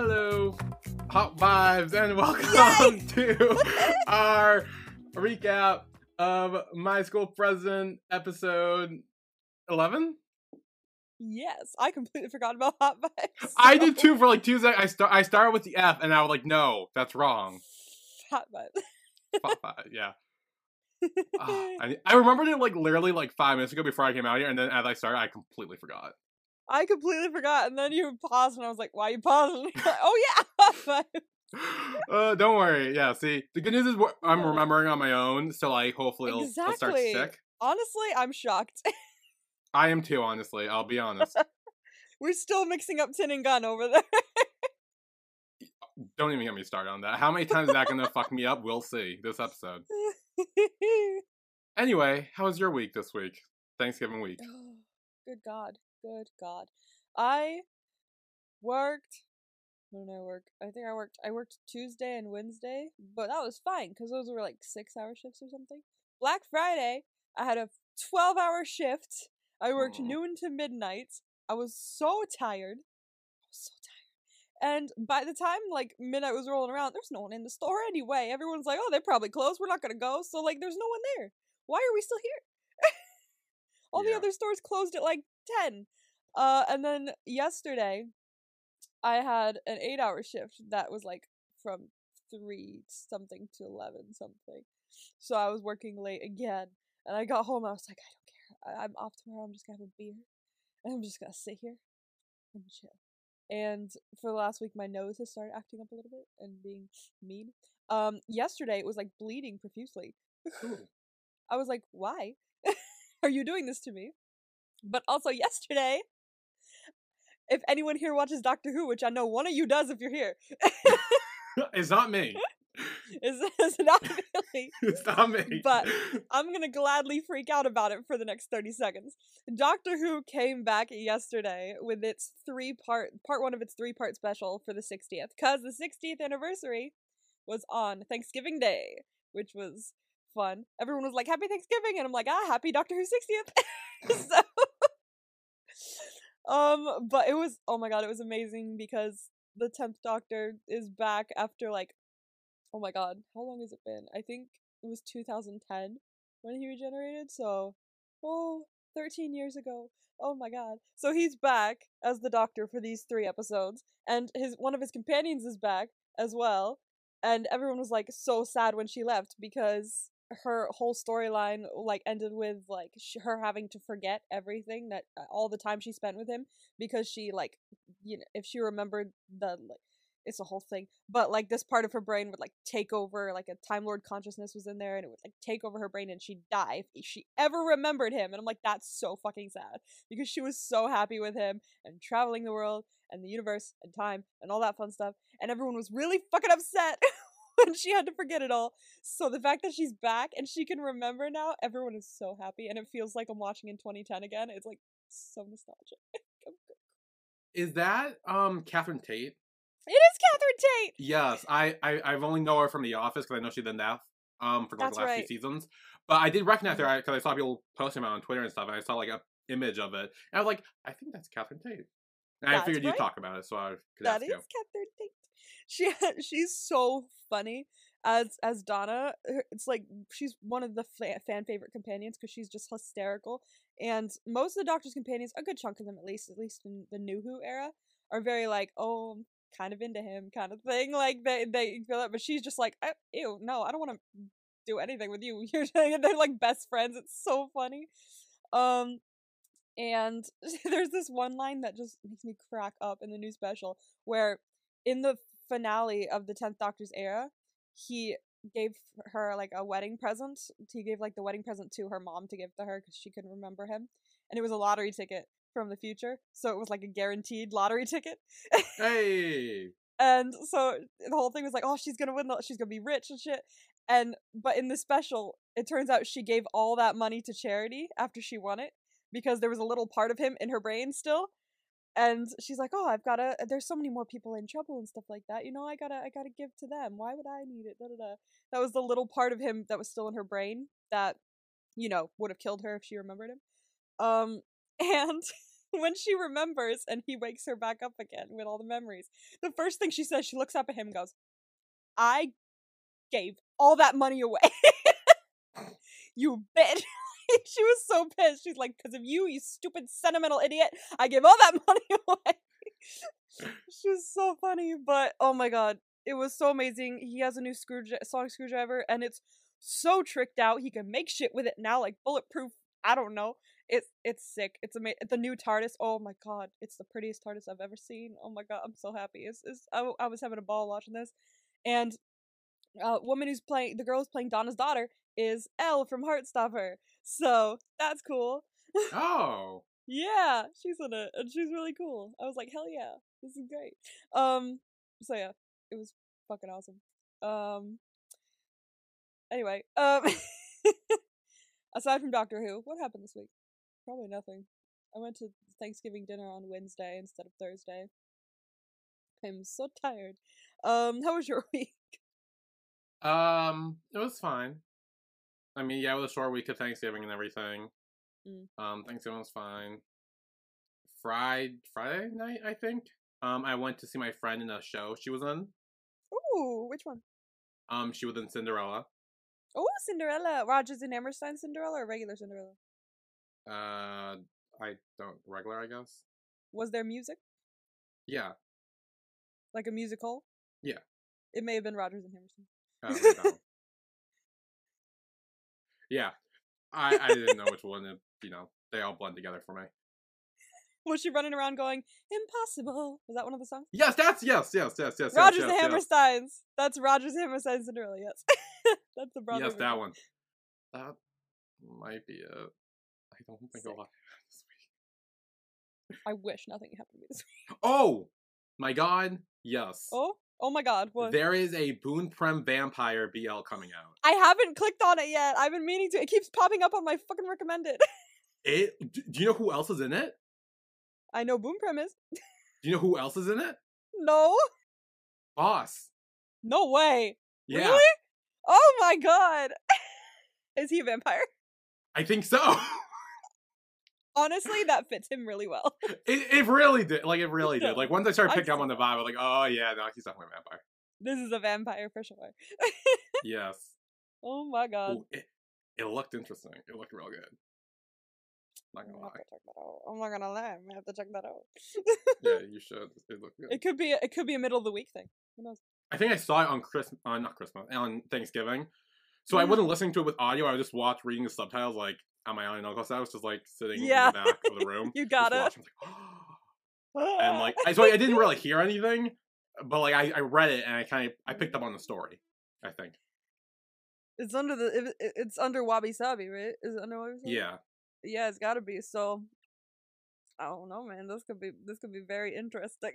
Hello, Hot Vibes, and welcome to our recap of My School President episode 11. Yes, I completely forgot about hot vibes. I did so- too for like two seconds. I, start, I started with the F, and I was like, no, that's wrong. Hot vibes. hot vibes, yeah. Ah, I, I remembered it like literally like five minutes ago before I came out here, and then as I started, I completely forgot. I completely forgot, and then you paused, and I was like, "Why you pausing?" oh yeah, uh, don't worry. Yeah, see, the good news is what I'm remembering on my own, so like hopefully it'll, it'll start to stick. Honestly, I'm shocked. I am too, honestly. I'll be honest. We're still mixing up tin and gun over there. Don't even get me started on that. How many times is that gonna fuck me up? We'll see this episode. Anyway, how was your week this week? Thanksgiving week. good God, good God. I worked. When did I work? I think I worked. I worked Tuesday and Wednesday, but that was fine because those were like six-hour shifts or something. Black Friday, I had a twelve-hour shift. I worked noon to midnight. I was so tired. I was so tired. And by the time like midnight was rolling around, there's no one in the store anyway. Everyone's like, "Oh, they're probably closed. We're not gonna go." So like, there's no one there. Why are we still here? All the other stores closed at like 10. Uh, and then yesterday, I had an eight hour shift that was like from 3 something to 11 something. So I was working late again. And I got home, I was like, I don't care. I- I'm off tomorrow. I'm just gonna have a beer. And I'm just gonna sit here and chill. And for the last week, my nose has started acting up a little bit and being mean. Um, yesterday, it was like bleeding profusely. I was like, why are you doing this to me? But also yesterday, if anyone here watches Doctor Who, which I know one of you does if you're here, it's not me. is, is not really. It's not me. But I'm gonna gladly freak out about it for the next 30 seconds. Doctor Who came back yesterday with its three part part one of its three part special for the 60th, cause the 60th anniversary was on Thanksgiving Day, which was fun. Everyone was like, "Happy Thanksgiving," and I'm like, "Ah, Happy Doctor Who 60th." so, um, but it was oh my god, it was amazing because the 10th Doctor is back after like oh my god, how long has it been? I think it was 2010 when he regenerated, so oh, 13 years ago. Oh my god. So he's back as the doctor for these 3 episodes and his one of his companions is back as well. And everyone was like so sad when she left because her whole storyline like ended with like sh- her having to forget everything that uh, all the time she spent with him because she like you know if she remembered the like it's a whole thing but like this part of her brain would like take over like a time lord consciousness was in there and it would like take over her brain and she'd die if she ever remembered him and i'm like that's so fucking sad because she was so happy with him and traveling the world and the universe and time and all that fun stuff and everyone was really fucking upset when she had to forget it all so the fact that she's back and she can remember now everyone is so happy and it feels like i'm watching in 2010 again it's like so nostalgic is that um Catherine Tate? it is catherine tate Yes, I, I I've only know her from The Office because I know she did that um for like the last right. few seasons. But I did recognize her because I saw people posting about it on Twitter and stuff, and I saw like a image of it, and I was like, I think that's Catherine Tate. And I figured right. you'd talk about it, so I could That ask is you. Catherine Tate. She she's so funny as as Donna. It's like she's one of the fa- fan favorite companions because she's just hysterical. And most of the Doctor's companions, a good chunk of them at least, at least in the New Who era, are very like, oh, I'm kind of into him, kind of thing. Like they they feel that, but she's just like, "Eh, ew, no, I don't want to do anything with you. You're they're like best friends. It's so funny. Um, and there's this one line that just makes me crack up in the new special where in the finale of the 10th Doctor's era, he gave her like a wedding present. He gave like the wedding present to her mom to give to her because she couldn't remember him. And it was a lottery ticket from the future. So it was like a guaranteed lottery ticket. Hey, And so the whole thing was like, oh, she's gonna win, the, she's gonna be rich and shit. And but in the special, it turns out she gave all that money to charity after she won it because there was a little part of him in her brain still. And she's like, oh, I've gotta. There's so many more people in trouble and stuff like that. You know, I gotta, I gotta give to them. Why would I need it? Da, da, da. That was the little part of him that was still in her brain that, you know, would have killed her if she remembered him. Um, and when she remembers and he wakes her back up again with all the memories, the first thing she says, she looks up at him and goes, I gave all that money away. you bitch. she was so pissed. She's like, because of you, you stupid sentimental idiot, I gave all that money away. she was so funny, but oh my god, it was so amazing. He has a new screw sonic screwdriver, and it's so tricked out. He can make shit with it now, like bulletproof. I don't know. It's it's sick. It's amazing. The new TARDIS. Oh my god, it's the prettiest TARDIS I've ever seen. Oh my god, I'm so happy. It's, it's I, I was having a ball watching this, and uh, woman who's playing the girl who's playing Donna's daughter is Elle from Heartstopper. So that's cool. Oh. yeah, she's in it, and she's really cool. I was like, hell yeah, this is great. Um, so yeah, it was fucking awesome. Um. Anyway, um. aside from Doctor Who, what happened this week? Probably nothing. I went to Thanksgiving dinner on Wednesday instead of Thursday. I'm so tired. Um, how was your week? Um, it was fine. I mean, yeah, it was a short week of Thanksgiving and everything. Mm. Um, Thanksgiving was fine. Friday, Friday night, I think. Um, I went to see my friend in a show she was in. Ooh, which one? Um, she was in Cinderella. Oh, Cinderella. Rodgers and Hammerstein Cinderella or regular Cinderella? Uh, I don't regular, I guess. Was there music? Yeah. Like a musical? Yeah. It may have been Rodgers and Hammerstein. Oh, no. yeah, I I didn't know which one. and, You know, they all blend together for me. Was she running around going, Impossible? Was that one of the songs? Yes, that's yes, yes, yes, yes. Rodgers yes, and yes, Hammersteins. That's Rodgers and Hammerstein Cinderella, yes. That's the brother. yes that one. That might be it. I don't think Sick. a lot this week. I wish nothing happened to me this week. Oh my god, yes. Oh? Oh my god, what? There is a Boon Prem Vampire BL coming out. I haven't clicked on it yet. I've been meaning to. It keeps popping up on my fucking recommended. It. Do you know who else is in it? I know Boom Premise. Do you know who else is in it? No? Boss. No way. Yeah, Really? Oh my god. Is he a vampire? I think so. Honestly, that fits him really well. it, it really did. Like it really did. Like once I started picking up on the vibe, I was like, oh yeah, no, he's definitely a vampire. This is a vampire for sure. Yes. oh my god. Ooh, it, it looked interesting. It looked real good. Not I'm gonna gonna have lie. to check that out. I'm not gonna lie. I'm gonna have to check that out. Yeah, you should. It looked good. It could be. It could be a middle of the week thing. Who knows? I think I saw it on Christmas, uh, not Christmas, on Thanksgiving. So I Mhm. wasn't listening to it with audio. I would just watch reading the subtitles like on my own uncle. So I was just like sitting Yeah. in the back of the room. You got it. watching. Like, and like, I, so I didn't really hear anything, but like I, I read it and I kind of I picked up on the story. I think. It's under the. it- it- It's under Wabi Sabi, right? Is it under Wabi Sabi? Yeah. Yeah, it's got to be. So, I don't know, man. This could be. This could be very interesting.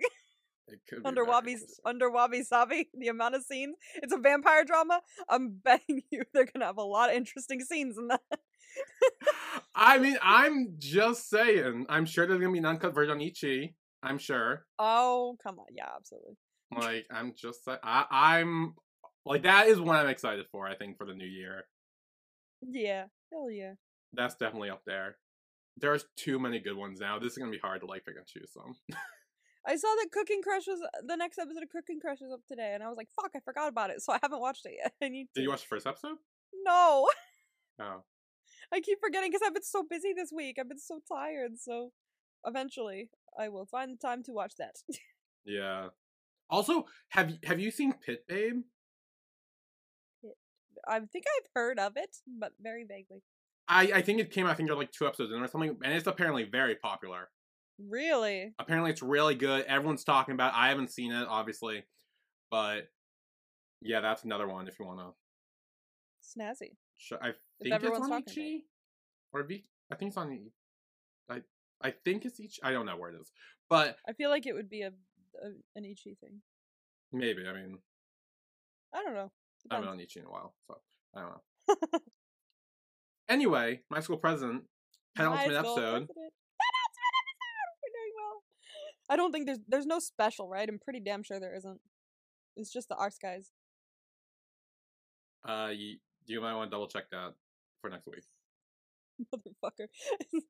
It could under Wabi under Wabi Sabi, the amount of scenes. It's a vampire drama. I'm betting you they're gonna have a lot of interesting scenes in that. I mean, I'm just saying. I'm sure there's gonna be an uncut version on Ichi. I'm sure. Oh, come on. Yeah, absolutely. Like, I'm just. I, I'm like that is what I'm excited for. I think for the new year. Yeah. Hell yeah. That's definitely up there. There's too many good ones now. This is gonna be hard to like pick and choose some. I saw that Cooking Crush was the next episode of Cooking Crush was up today, and I was like, "Fuck, I forgot about it." So I haven't watched it yet. I need to. Did you watch the first episode? No, Oh, I keep forgetting because I've been so busy this week. I've been so tired. So eventually, I will find the time to watch that. yeah. Also, have you have you seen Pit Babe? I think I've heard of it, but very vaguely. I I think it came. I think there are like two episodes in or something, and it's apparently very popular. Really? Apparently, it's really good. Everyone's talking about. it. I haven't seen it, obviously, but yeah, that's another one if you want to. Snazzy. I think it's on Ichi or V. I think it's on. I I think it's each. I don't know where it is, but I feel like it would be a, a an Ichi thing. maybe. I mean, I don't know. I haven't Depends. on Ichi in a while, so I don't know. anyway, my school president penultimate episode. president. Penultimate episode! We're doing well. I don't think there's there's no special, right? I'm pretty damn sure there isn't. It's just the arts guys. Uh, you, you might want to double check that for next week. Motherfucker.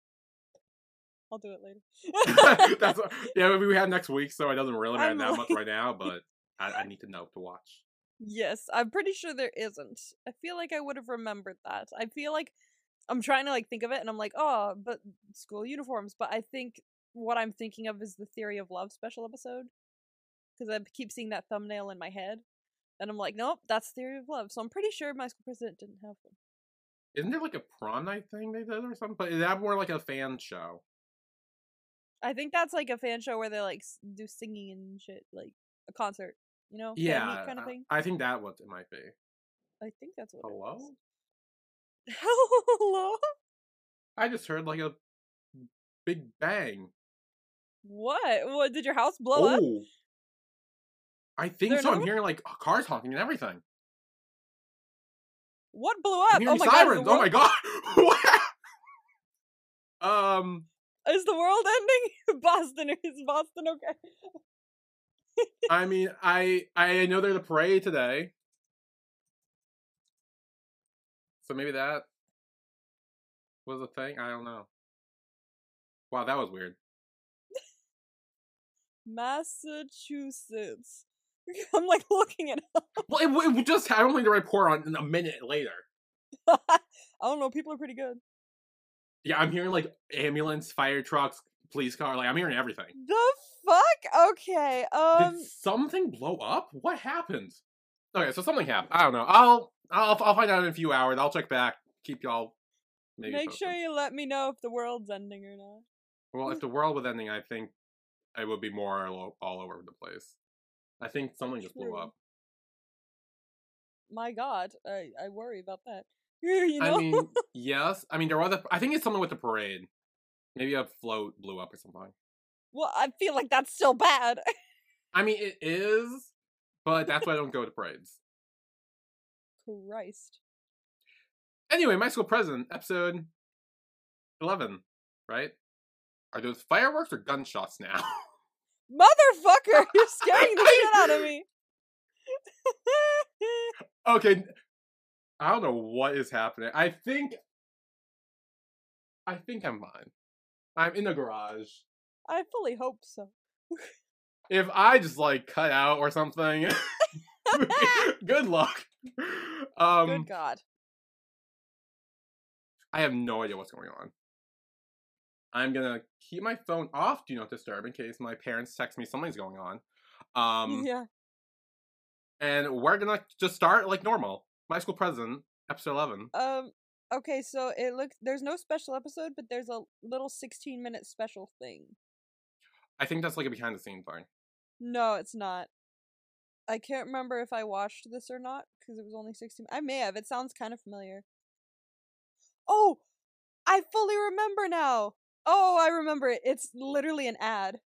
I'll do it later. That's yeah. Maybe we have next week, so it doesn't really matter I'm that much right now. But I, I need to know to watch. Yes, I'm pretty sure there isn't. I feel like I would have remembered that. I feel like I'm trying to like think of it and I'm like, "Oh, but school uniforms." But I think what I'm thinking of is the Theory of Love special episode cuz I keep seeing that thumbnail in my head. And I'm like, "Nope, that's Theory of Love." So I'm pretty sure my school president didn't have one. Isn't there like a prom night thing they did or something? But is that more like a fan show? I think that's like a fan show where they like do singing and shit, like a concert, you know? Yeah, kind of thing. I think that what it might be. I think that's what Hello? it is. Hello? Hello? I just heard like a big bang. What? What did your house blow up? oh, I think so. I'm hearing like cars honking and everything. What blew up? Oh my sirens. god. oh my god. what? Um, god. Is the world ending? Boston is Boston okay? I mean, I I know there's a parade today, so maybe that was a thing. I don't know. Wow, that was weird. Massachusetts. I'm like looking at it up. Well, it, it just I only the report on a minute later. I don't know, people are pretty good. Yeah, I'm hearing like ambulance, fire trucks, police car. Like I'm hearing everything. The fuck? Okay. Um Did something blow up? What happened? Okay, so something happened. I don't know. I'll I'll I'll find out in a few hours. I'll check back. Keep y'all. Maybe make posted. sure you let me know if the world's ending or not. Well, if the world was ending, I think it would be more all, all over the place. I think something just blew up. My god, I I worry about that. You know? I mean, yes. I mean, there was a. I think it's something with the parade. Maybe a float blew up or something. well, I feel like that's still bad. I mean, it is, but that's why I don't go to parades. Christ. Anyway, my school president, episode eleven, right? Are those fireworks or gunshots now? Motherfucker, you're scaring the shit out of me. okay, I don't know what is happening. I think, I think I'm fine. I'm in the garage. I fully hope so. If I just like cut out or something, good luck. Um, Good God. I have no idea what's going on. I'm gonna keep my phone off do not disturb in case my parents text me something's going on. Um, yeah. and we're gonna just start like normal. My school president, episode eleven. Um. Okay, so it looks there's no special episode, but there's a little 16 minute special thing. I think that's like a behind the scenes thing. No, it's not. I can't remember if I watched this or not because it was only 16. I may have. It sounds kind of familiar. Oh, I fully remember now. Oh, I remember it. It's literally an ad.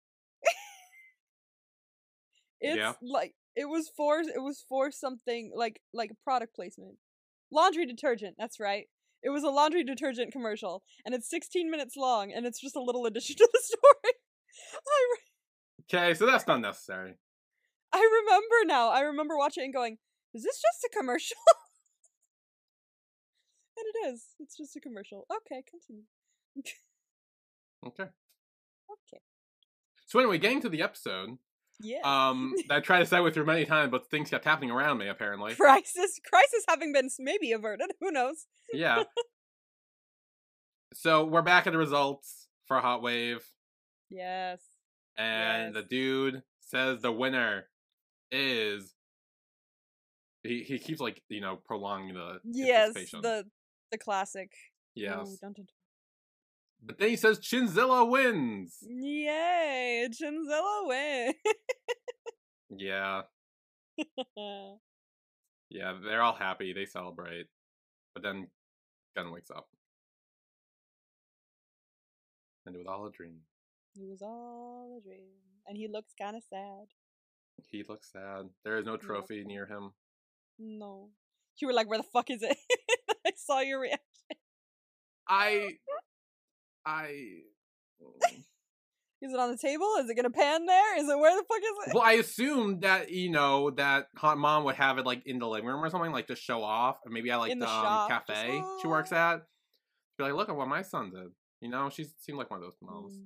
it's Yeah. like it was for it was for something like like a product placement. Laundry detergent, that's right. It was a laundry detergent commercial and it's 16 minutes long and it's just a little addition to the story. I re- Okay, so that's not necessary. I remember now. I remember watching it and going, "Is this just a commercial?" and it is. It's just a commercial. Okay, continue. Okay. Okay. So anyway, getting to the episode, Yeah. um, I tried to say with you many times, but things kept happening around me apparently. crisis, crisis having been maybe averted. Who knows? Yeah. so we're back at the results for Hot Wave, Yes. and the dude says the winner is. He he keeps like you know prolonging the Yes. The the classic. yes, Ooh, dun, dun. But then he says Chinzilla wins. Yay! Chinzilla wins. Yeah, yeah, they're all happy. They celebrate, but then Gun wakes up, and it was all a dream. it was all a dream, and he looks kind of sad. He looks sad. There is no trophy near him. No. You were like, "Where the fuck is it?" I saw your reaction. I, I. Is it on the table? Is it gonna pan there? Is it where the fuck is it? Well, I assumed that you know that hot mom would have it like in the living room or something, like to show off, or maybe at like In the, the um, shop, just, cafe she works "Oh." at. Be like, look at what my son did. You know, she seemed like one of those moms. Mm.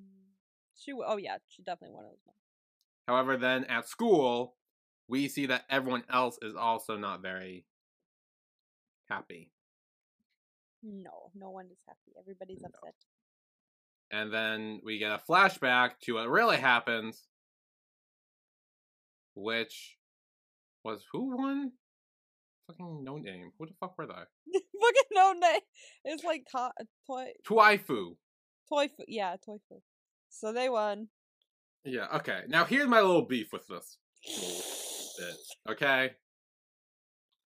She. Oh yeah, she definitely one of those. moms. However, then at school, we see that everyone else is also not very happy. No, no one is happy. Everybody's No. upset. And then we get a flashback to what really happens, which was who won? Fucking no name. Who the fuck were they? Fucking no name. It's like to- toy, Tuifu. toy. Fu- Yeah, toy. Fu. So they won. Yeah, okay. Now here's my little beef with this bit. Okay?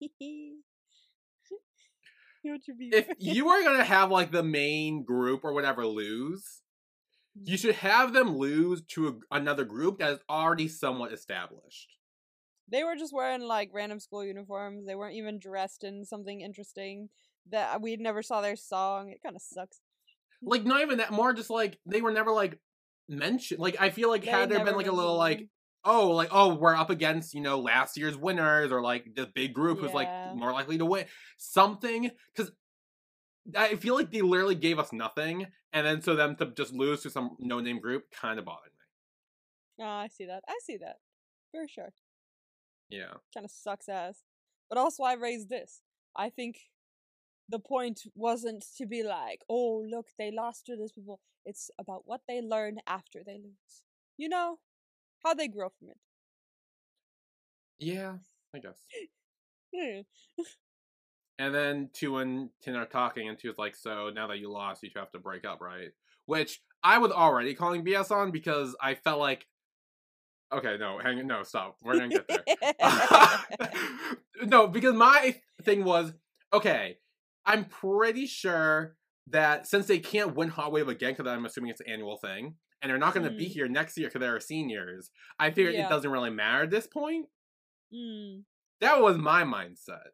what you be? If you are gonna have like the main group or whatever lose, you should have them lose to a, another group that is already somewhat established. They were just wearing like random school uniforms. They weren't even dressed in something interesting. That uh, we never saw their song. It kind of sucks. Like not even that, more just like they were never like mentioned. Like I feel like They had there been like a little like oh like oh we're up against you know last year's winners or like the big group who's like more likely to win something because I feel like they literally gave us nothing and then so them to just lose to some no name group kind of bothered me. Ah, I see that. I see that. For sure. Yeah. Kind of sucks ass. But also, I raised this. I think the point wasn't to be like, oh, look, they lost to this people. It's about what they learn after they lose. You know? How they grow from it. Yeah, I guess. And then two and Tin are talking, and Two's like, "So now that you lost, you two have to break up, right?" Which I was already calling BS on because I felt like, okay, no, hang, no, stop, we're gonna get there. no, because my thing was, okay, I'm pretty sure that since they can't win Hot Wave again, because I'm assuming it's an annual thing, and they're not going to be Mm. here next year because they're seniors, I figured Yeah. it doesn't really matter at this point. Hmm. That was my mindset.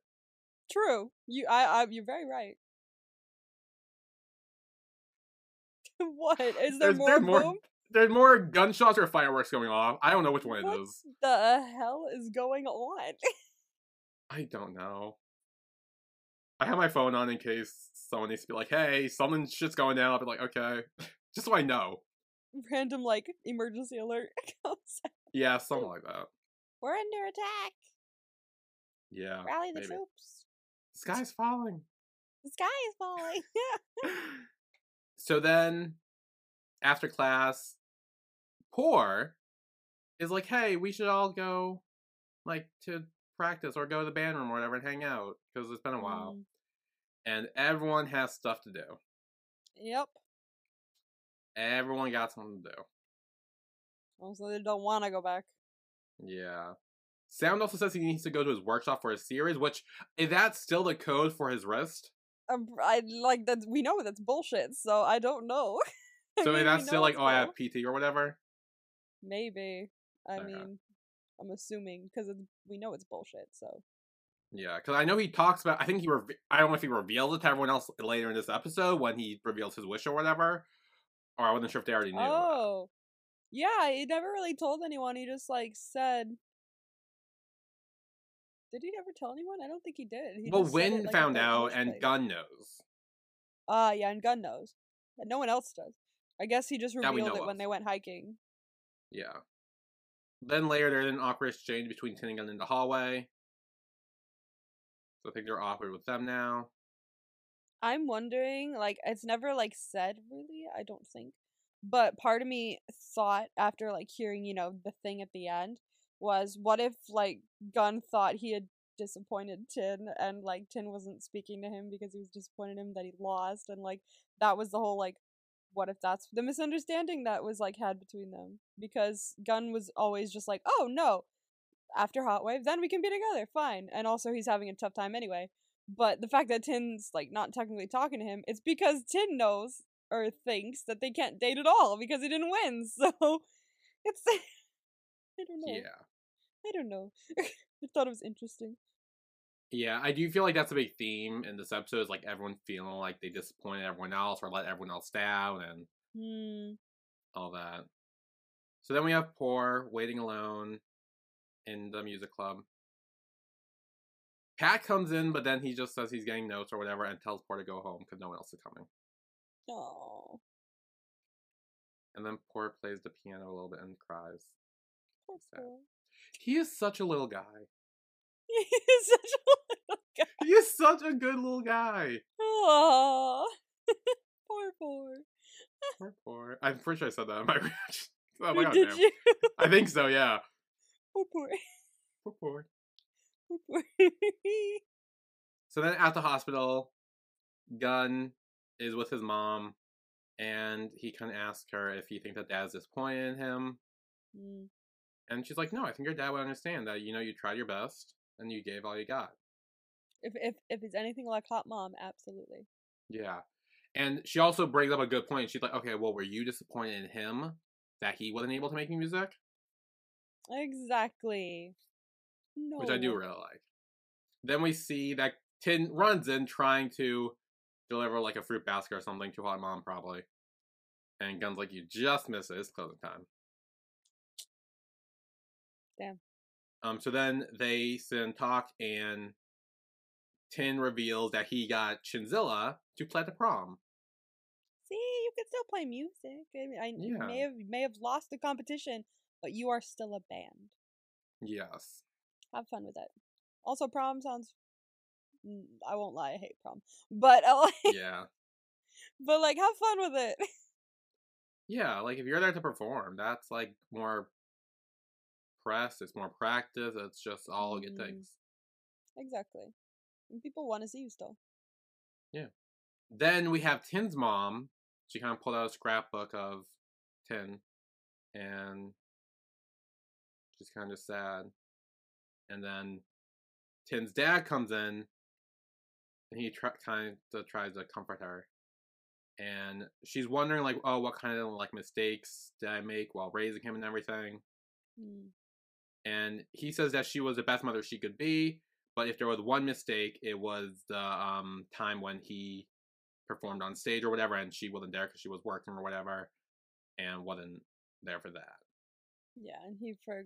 True. You, I, I, you're very right. what is there There's- more there's more? There's more gunshots or fireworks going off. I don't know which one it What is. the hell is going on? I don't know. I have my phone on in case someone needs to be like, "Hey, something shit's going down." I'll be like, "Okay," just so I know. Random like emergency alert comes. out. Yeah, something like that. We're under attack. Yeah. Rally the maybe. troops. The sky's falling. The sky is falling. Yeah. so then, after class, Por is like, "Hey, we should all go, like, to practice or go to the band room or whatever and hang out because it's been a while." Mm, And everyone has stuff to do. Yep. Everyone got something to do. Also, they don't want to go back. Yeah. Sound also says he needs to go to his workshop for his series, which is that still the code for his wrist? Um, I like that. We know that's bullshit. So I don't know. I So mean, is that still like, oh, I have. PT or whatever? Maybe. I Okay. mean, I'm assuming because we know it's bullshit. So Yeah, because I know he talks about. I think he. Reve- I don't know if he reveals it to everyone else later in this episode when he reveals his wish or whatever, or I wasn't sure if they already knew. Oh. Yeah, he never really told anyone. He just like said. Did he ever tell anyone? I don't think he did. He well, it, like, found out, and place. Gun knows. Ah, yeah, and Gun knows. And no one else does. I guess he just revealed it when they went hiking. Yeah. Then later, there's an awkward exchange between Tin and Gun in the hallway. So I think they're awkward with them now. I'm wondering, like, it's never like said really, I don't think. But part of me thought after like hearing, you know, the thing at the end was what if like Gun thought he had disappointed Tin and like Tin wasn't speaking to him because he was disappointed in him that he lost and like that was the whole like what if that's the misunderstanding that was like had between them because Gun was always just like, "Oh no, after Hot Wave, then we can be together, fine." And also he's having a tough time anyway. But the fact that Tin's like not technically talking to him, it's because Tin knows or thinks that they can't date at all because he didn't win. So it's I don't know. Yeah. I don't know. I thought it was interesting. Yeah, I do feel like that's a big theme in this episode is like everyone feeling like they disappointed everyone else or let everyone else down and Hmm. all that. So then we have Por waiting alone in the music club. Pat comes in, but then he just says he's getting notes or whatever and tells Por to go home because no one else is coming. Oh. And then Por plays the piano a little bit and cries. Poor Sad. boy. He is such a little guy. He's such a little guy. He is such a good little guy. Aww. poor poor. Poor Poor. I'm pretty sure I said that in my reaction. Oh my oh, god, did damn. you? I think so, yeah. Poor poor. Poor Poor. So then at the hospital, Gun is with his mom, and he kind of asks her if he thinks that dad's disappointed in him. Mm, And she's like, no, I think your dad would understand that, you know, you tried your best and you gave all you got. if if if it's anything like Hot Mom, absolutely. Yeah. And she also brings up a good point. She's like, okay, well, were you disappointed in him that he wasn't able to make music? Exactly. No. Which I do really like. Then we see that Tin runs in trying to deliver like a fruit basket or something to Hot Mom, probably. And Gun's like, you just missed it. It's closing time. Damn. Um. So then they sit and talk, and Tin reveals that he got Chinzilla to play at the prom. See, you can still play music. I mean, I Yeah. may have may have lost the competition, but you are still a band. Yes. Have fun with it. Also, prom sounds. I won't lie, I hate prom, but uh, like, Yeah. but like, have fun with it. Yeah, like if you're there to perform, that's like more press, it's more practice, it's just all it Mhm. takes. exactly. And people want to see you still. Yeah. Then we have Tin's mom. She kind of pulled out a scrapbook of Tin and she's kind of sad. And then Tin's dad comes in and he try, kind of tries to comfort her. And she's wondering, like, oh, what kind of like mistakes did I make while raising him and everything? Mm. and he says that she was the best mother she could be but if there was one mistake it was the um time when he performed on stage or whatever and she wasn't there because she was working or whatever and wasn't there for that Yeah, and he for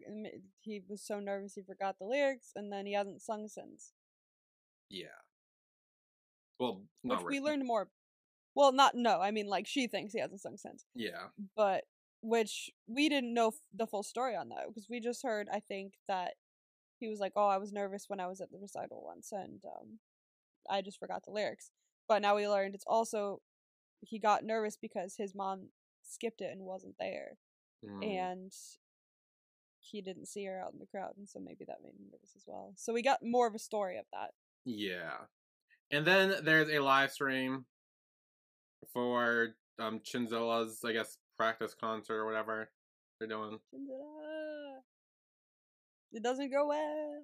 he was so nervous he forgot the lyrics, and then he hasn't sung since. yeah well which we learned more. Well, not no. I mean, like she thinks he hasn't sung since, yeah but which we didn't know f- the full story on that because we just heard. I think that he was like, "Oh, I was nervous when I was at the recital once, and um, I just forgot the lyrics." But now we learned it's also he got nervous because his mom skipped it and wasn't there, Mm, and he didn't see her out in the crowd, and so maybe that made him nervous as well. So we got more of a story of that. yeah and then there's a live stream for um chinzilla's i guess practice concert or whatever they're doing Chinzilla. It doesn't go well.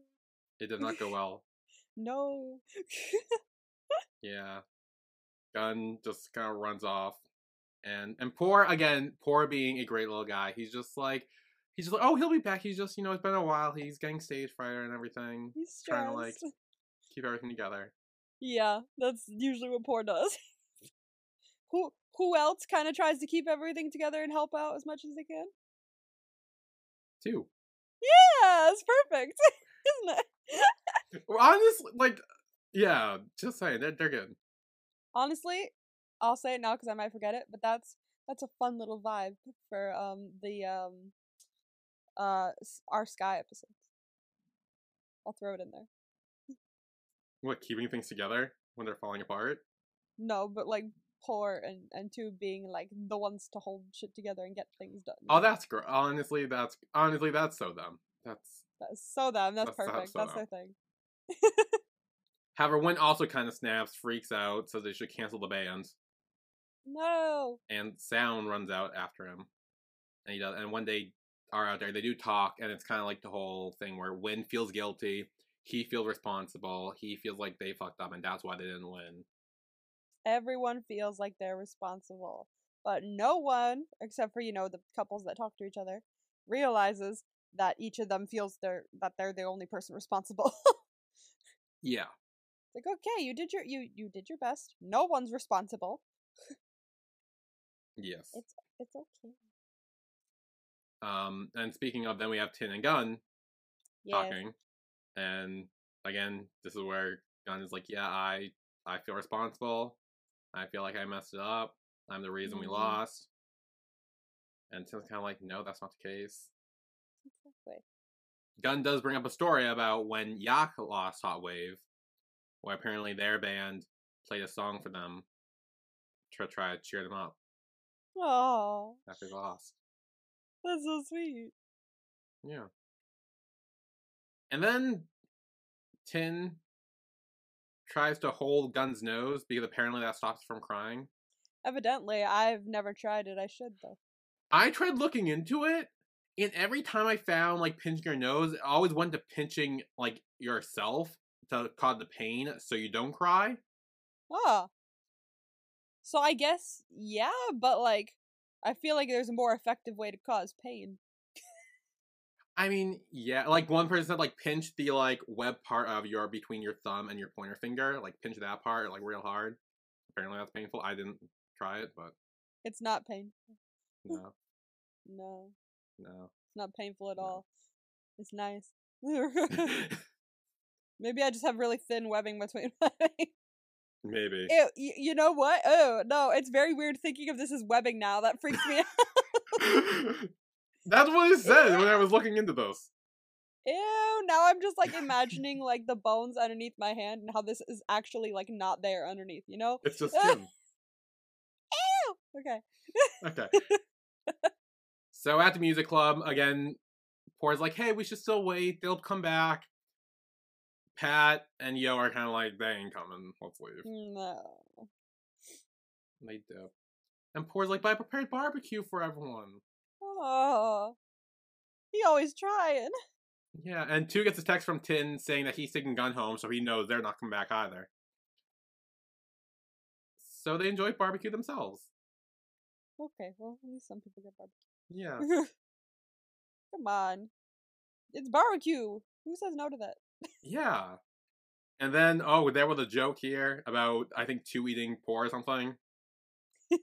it did not go well No. Yeah. Gun just kind of runs off. And and Por again, poor being a great little guy. He's just like he's just like, oh, he'll be back. He's just, you know, it's been a while. He's getting stage fright and everything. He's stressed. trying to like keep everything together. Yeah, that's usually what Por does. who who else kind of tries to keep everything together and help out as much as they can? Two. Yeah, it's perfect, isn't it? Well, honestly, like, yeah, just saying, they're they're good. Honestly, I'll say it now because I might forget it, but that's that's a fun little vibe for um the um uh our Skyy episodes. I'll throw it in there. What, keeping things together when they're falling apart? No, but like Por and and two being like the ones to hold shit together and get things done. Oh, that's great. Honestly, that's honestly that's so dumb. That's that's so them. That's, that's perfect. so that's them. their thing. However, Win also kind of snaps, freaks out, says they should cancel the band. No. and Sound runs out after him, and he does. And one they are out there, they do talk, and it's kind of like the whole thing where Win feels guilty, he feels responsible, he feels like they fucked up, and that's why they didn't win. Everyone feels like they're responsible, but no one, except for you know the couples that talk to each other, realizes that each of them feels they're that they're the only person responsible. Yeah, like okay, you did your you you did your best. No one's responsible. yes. It's it's okay. Um, and speaking of, then we have Tin and Gun talking, and again, this is where Gun is like, "Yeah, I I feel responsible. I feel like I messed it up. I'm the reason we Mhm. lost." And Tin's kind of like, no, that's not the case. Exactly. Gun does bring up a story about when Yak lost Hot Wave, where apparently their band played a song for them to try to cheer them up Oh, after they lost. That's so sweet. Yeah. And then Tin tries to hold Gun's nose because apparently that stops from crying. Evidently, I've never tried it. I should though. I tried looking into it, and every time I found like pinching your nose, it always went to pinching like yourself to cause the pain so you don't cry. Ah. So I guess yeah, but like, I feel like there's a more effective way to cause pain. I mean, yeah, like one person said like pinch the like web part of your between your thumb and your pointer finger, like pinch that part like real hard. Apparently that's painful. I didn't try it, but It's not painful. no, No, no. it's not painful at No. all. It's nice. Maybe I just have really thin webbing between my legs. Maybe. Ew, y- you know what? Oh, no, it's very weird thinking of this as webbing now. That freaks me out. That's what it said when I was looking into this. Ew, now I'm just like imagining like the bones underneath my hand and how this is actually like not there underneath, you know? It's just skin. Ew! Okay. Okay. so at the music club, again, Por's like, hey, we should still wait. They'll come back. Pat and Yo are kind of like, they ain't coming. Let's leave. No. They do. And Por's like, but I prepared barbecue for everyone. Oh. He always trying. Yeah, and two gets a text from Tin saying that he's taking Gun home, so he knows they're not coming back either. So they enjoy barbecue themselves. Okay, well, at least some people get barbecue. Yeah. Come on. It's barbecue. Who says no to that? Yeah. And then, oh, there was a joke here about, I think, two eating Por or something.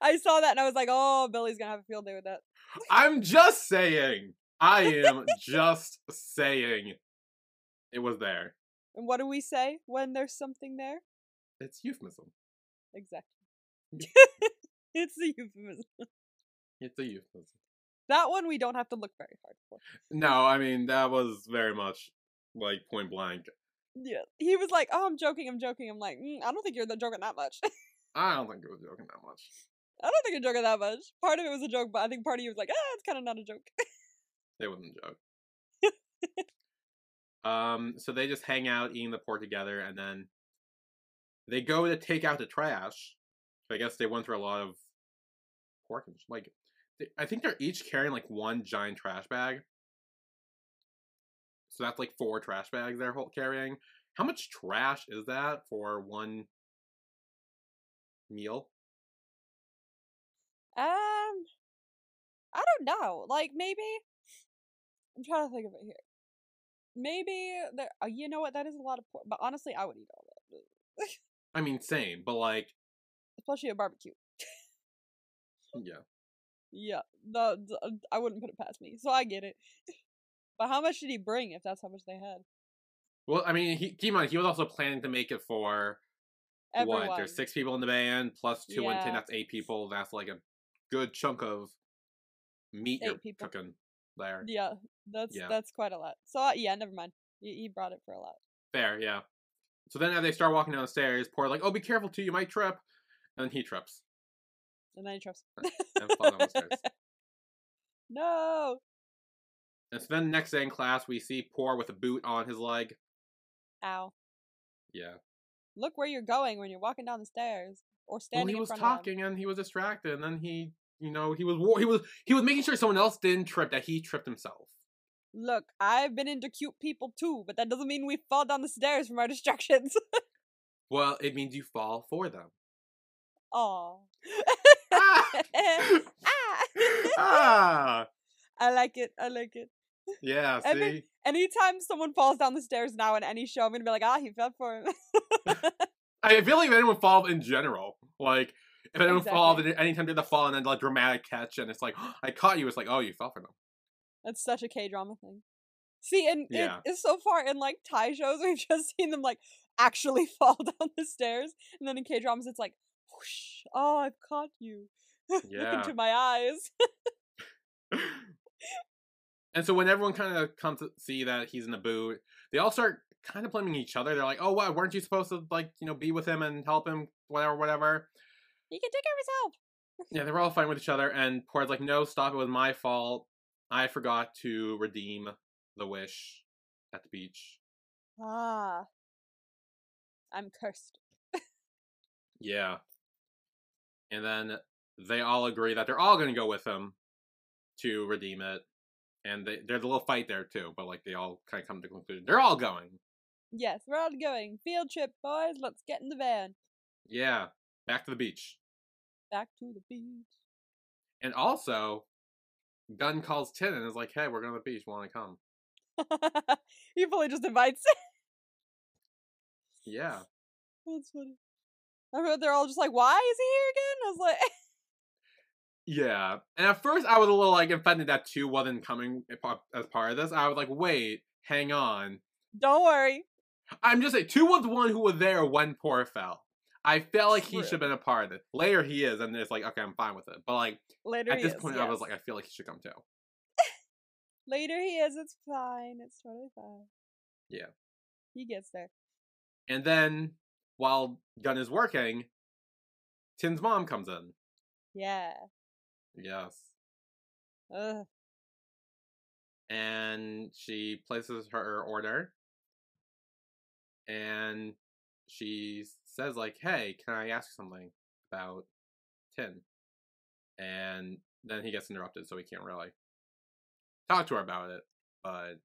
I saw that and I was like, oh, Billy's gonna have a field day with that. I'm just saying. I am just saying. It was there. And what do we say when there's something there? It's euphemism. Exactly. it's a euphemism. It's a euphemism. That one we don't have to look very hard for. No, I mean, that was very much like point blank. Yeah. He was like, oh, I'm joking, I'm joking. I'm like, mm, I don't think you're the joking that much. I don't think it was joking that much. I don't think you're joking that much. Part of it was a joke, but I think part of you was like, ah, it's kind of not a joke. It wasn't a joke. um, so they just hang out eating the pork together, and then they go to take out the trash. I guess they went through a lot of pork and like. I think they're each carrying like one giant trash bag. So that's like four trash bags they're carrying. How much trash is that for one meal? Um, I don't know. Like maybe I'm trying to think of it here. Maybe there. Uh, you know what? That is a lot of pork. But honestly, I would eat all that, I mean, same, but like, especially a barbecue. yeah. Yeah, the, the uh, I wouldn't put it past me. So I get it. But how much did he bring? If that's how much they had, Well, I mean, he, keep in mind, he was also planning to make it for everyone. what? There's six people in the band plus two and ten. That's eight people. That's like a good chunk of meat you're people. cooking there. Yeah, that's Yeah. that's quite a lot. So uh, yeah, never mind. He, he brought it for a lot. Fair, yeah. So then, as they start walking down the stairs, Por like, "Oh, be careful too, you might trip," and then he trips And then he trips. and falls down the stairs. No. And so then, next day in class, we see Por with a boot on his leg. Ow. Yeah. Look where you're going when you're walking down the stairs or standing. Well, he was front of them. talking and he was distracted, and then he, you know, he was he was he was making sure someone else didn't trip that he tripped himself. Look, I've been into cute people too, but that doesn't mean we fall down the stairs from our distractions. Well, it means you fall for them. Aw. Ah! Ah. ah, I like it. I like it. yeah. See, Anytime someone falls down the stairs now in any show, I'm gonna be like, ah, he fell for him. I feel like if anyone falls in general, like if anyone falls, anytime they fall and then like dramatic catch, and it's like I caught you, it's like oh you fell for them. That's such a K drama thing. See, and Yeah. it is so far in like Thai shows, we've just seen them like actually fall down the stairs, and then in K dramas, it's like, whoosh, oh, I've caught you. Yeah. into my eyes. and so when everyone kind of comes to see that he's in the boot, they all start kind of blaming each other. They're like, "Oh, why Weren't you supposed to like you know be with him and help him? Whatever, whatever." he can take care of himself. Yeah, they were all fighting with each other, and Por's like, "No, stop! It was my fault. I forgot to redeem the wish at the beach." Ah. I'm cursed. Yeah. And then they all agree that they're all going to go with him to redeem it. And they, there's a little fight there too, but like they all kind of come to the conclusion they're all going. Yes, we're all going. Field trip, boys. Let's get in the van. Yeah, back to the beach. Back to the beach. And also, Gun calls Tin and is like, "Hey, we're going to the beach. Want to come?" he fully just invites. Yeah. That's funny. They're all just like, "Why is he here again?" I was like, Yeah. And at first, I was a little like offended that two wasn't coming as part of this. I was like, "Wait, hang on." "Don't worry." I'm just saying, two was the one who was there when Por fell. I felt like he should have been a part of it. Later, he is, and it's like, okay, I'm fine with it. But like Later at this is, point, I was yes. like, I feel like he should come too. Later he is. It's fine. It's totally fine. Yeah. He gets there. And then while Gun is working, Tin's mom comes in. Yeah. Yes. Ugh. And she places her order. And she says, like, hey, can I ask something about Tin? And then he gets interrupted, so he can't really talk to her about it. But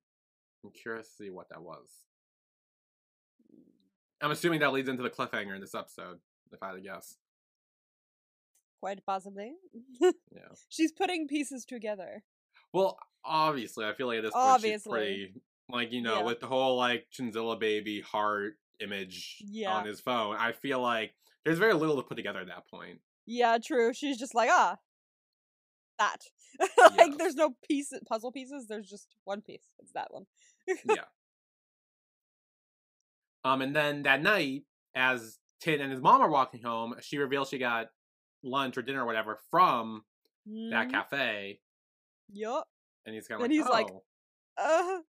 I'm curious to see what that was. I'm assuming that leads into the cliffhanger in this episode, if I had to guess. Quite possibly. Yeah. She's putting pieces together. Well, obviously, I feel like at this point she's pretty like you know Yeah. with the whole like Chinzilla baby heart image Yeah. on his phone. I feel like there's very little to put together at that point. Yeah, true. She's just like, ah, that. like, Yes. there's no piece, puzzle pieces. There's just one piece. It's that one. yeah. Um, and then that night, as Tin and his mom are walking home, she reveals she got lunch or dinner or whatever from that Mhm. cafe, Yup. and he's kind of And like, he's like, "Oh." Uh,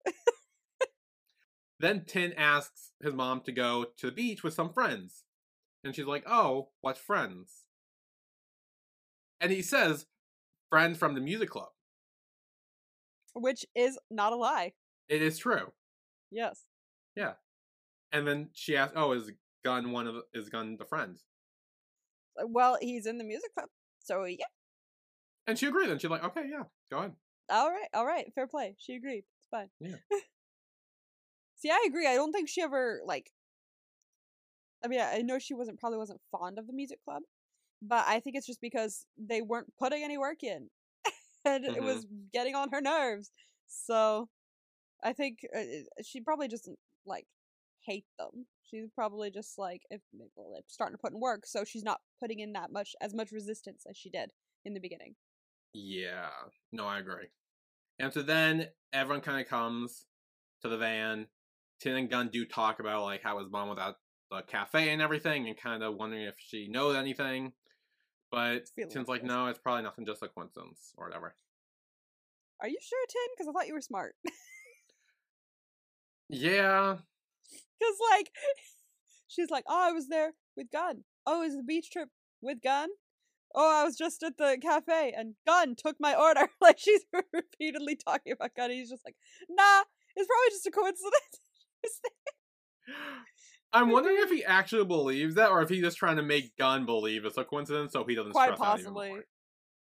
Then Tin asks his mom to go to the beach with some friends. And she's like, Oh, what friends? And he says, Friends from the music club. which is not a lie. It is true. Yes. And then she asked, Oh, is Gun one of the, is Gun the friend? Uh, Well, he's in the music club. So, yeah. And she agreed. And she's like, Okay, yeah, go ahead. All right. All right. Fair play. She agreed. It's fine. Yeah. See, I agree. I don't think she ever, like, I mean, I know she wasn't, probably wasn't fond of the music club, but I think it's just because they weren't putting any work in and it Mhm. was getting on her nerves. So, I think uh, she probably just, like, hate them. She's probably just like, if well, they're starting to put in work, so she's not putting in that much, as much resistance as she did in the beginning. Yeah. No, I agree. And so then everyone kind of comes to the van. Tin and Gun do talk about like how his mom was at the cafe and everything, and kind of wondering if she knows anything. But Tin's like, no, it's probably nothing, just a coincidence or whatever. Are you sure, Tin? Because I thought you were smart. Yeah, Because, like, she's like, oh, I was there with Gun. Oh, it was the beach trip with Gun. Oh, I was just at the cafe and Gun took my order. like, she's repeatedly talking about Gun. And he's just like, nah, it's probably just a coincidence. I'm wondering if he actually believes that, or if he's just trying to make Gun believe it's a coincidence, so he doesn't Quite stress out even possibly. more.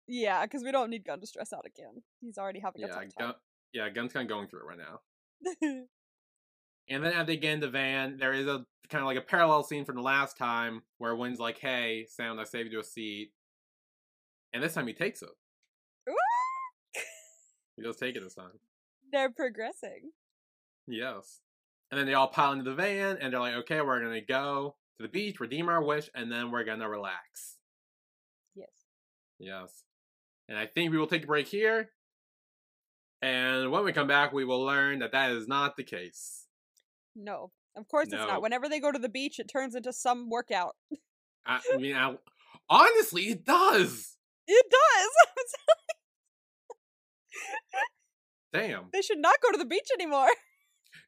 yeah, because we don't need Gun to stress out again. He's already having a Yeah, tough Gun, time. yeah, Gun's kind of going through it right now. And then as they get in the van, there is a kind of like a parallel scene from the last time where Win's like, "Hey, Sam, I saved you a seat," and this time he takes it. He does take it this time. They're progressing. Yes. And then they all pile into the van, and they're like, "Okay, we're gonna go to the beach, redeem our wish, and then we're gonna relax." Yes. Yes. And I think we will take a break here. And when we come back, we will learn that that is not the case. No. Of course it's not. Whenever they go to the beach, it turns into some workout. I, I mean, I, honestly, it does. It does. Damn. they should not go to the beach anymore.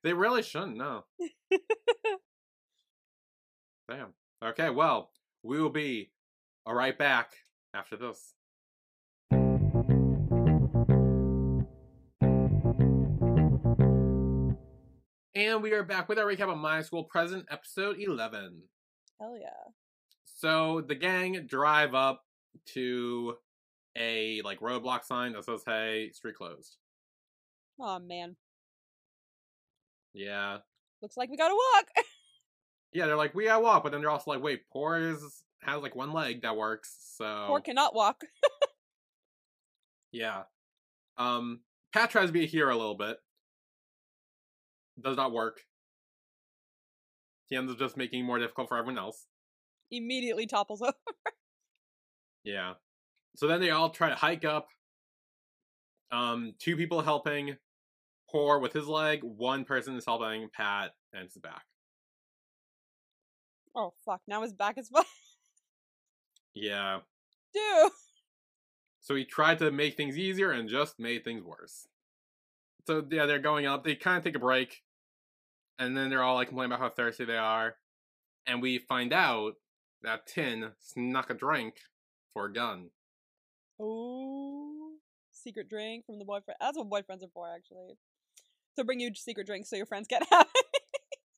They really shouldn't, no. Damn. Okay, well, we will be all right back after this. And we are back with our recap of My School President, episode 11. Hell yeah. So the gang drive up to a like roadblock sign that says, "Hey, street closed." Oh man. Yeah, Looks like we gotta walk. yeah. They're like, "We gotta walk," but then they're also like, "Wait, Por is has like one leg that works." So Por cannot walk. yeah. Um, Pat tries to be a hero a little bit. Does not work. He ends up just making it more difficult for everyone else. Immediately topples over. Yeah. So then they all try to hike up. Um, two people helping Por with his leg. One person is helping Pat and his back. Oh fuck! Now his back is fucked. Yeah. Dude. So he tried to make things easier and just made things worse. So yeah, they're going up. They kind of take a break, and then they're all like complaining about how thirsty they are. And we find out that Tin snuck a drink for a gun. Oh, secret drink from the boyfriend. That's what boyfriends are for, actually. To bring you secret drinks so your friends get happy.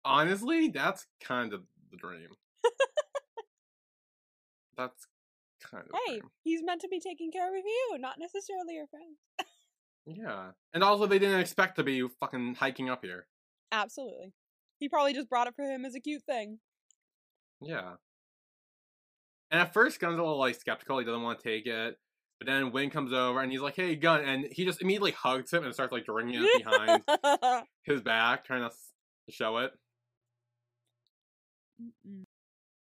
Honestly, that's kind of the dream. that's kind of the hey, he's meant to be taking care of you, not necessarily your friends. Yeah. And also, they didn't expect to be fucking hiking up here. Absolutely. He probably just brought it for him as a cute thing. Yeah. And at first, Gun's a little like skeptical. He doesn't want to take it. But then Win comes over and he's like, "Hey, Gun!" And he just immediately hugs him and starts like drinking it behind his back, trying to show it. Mm-mm.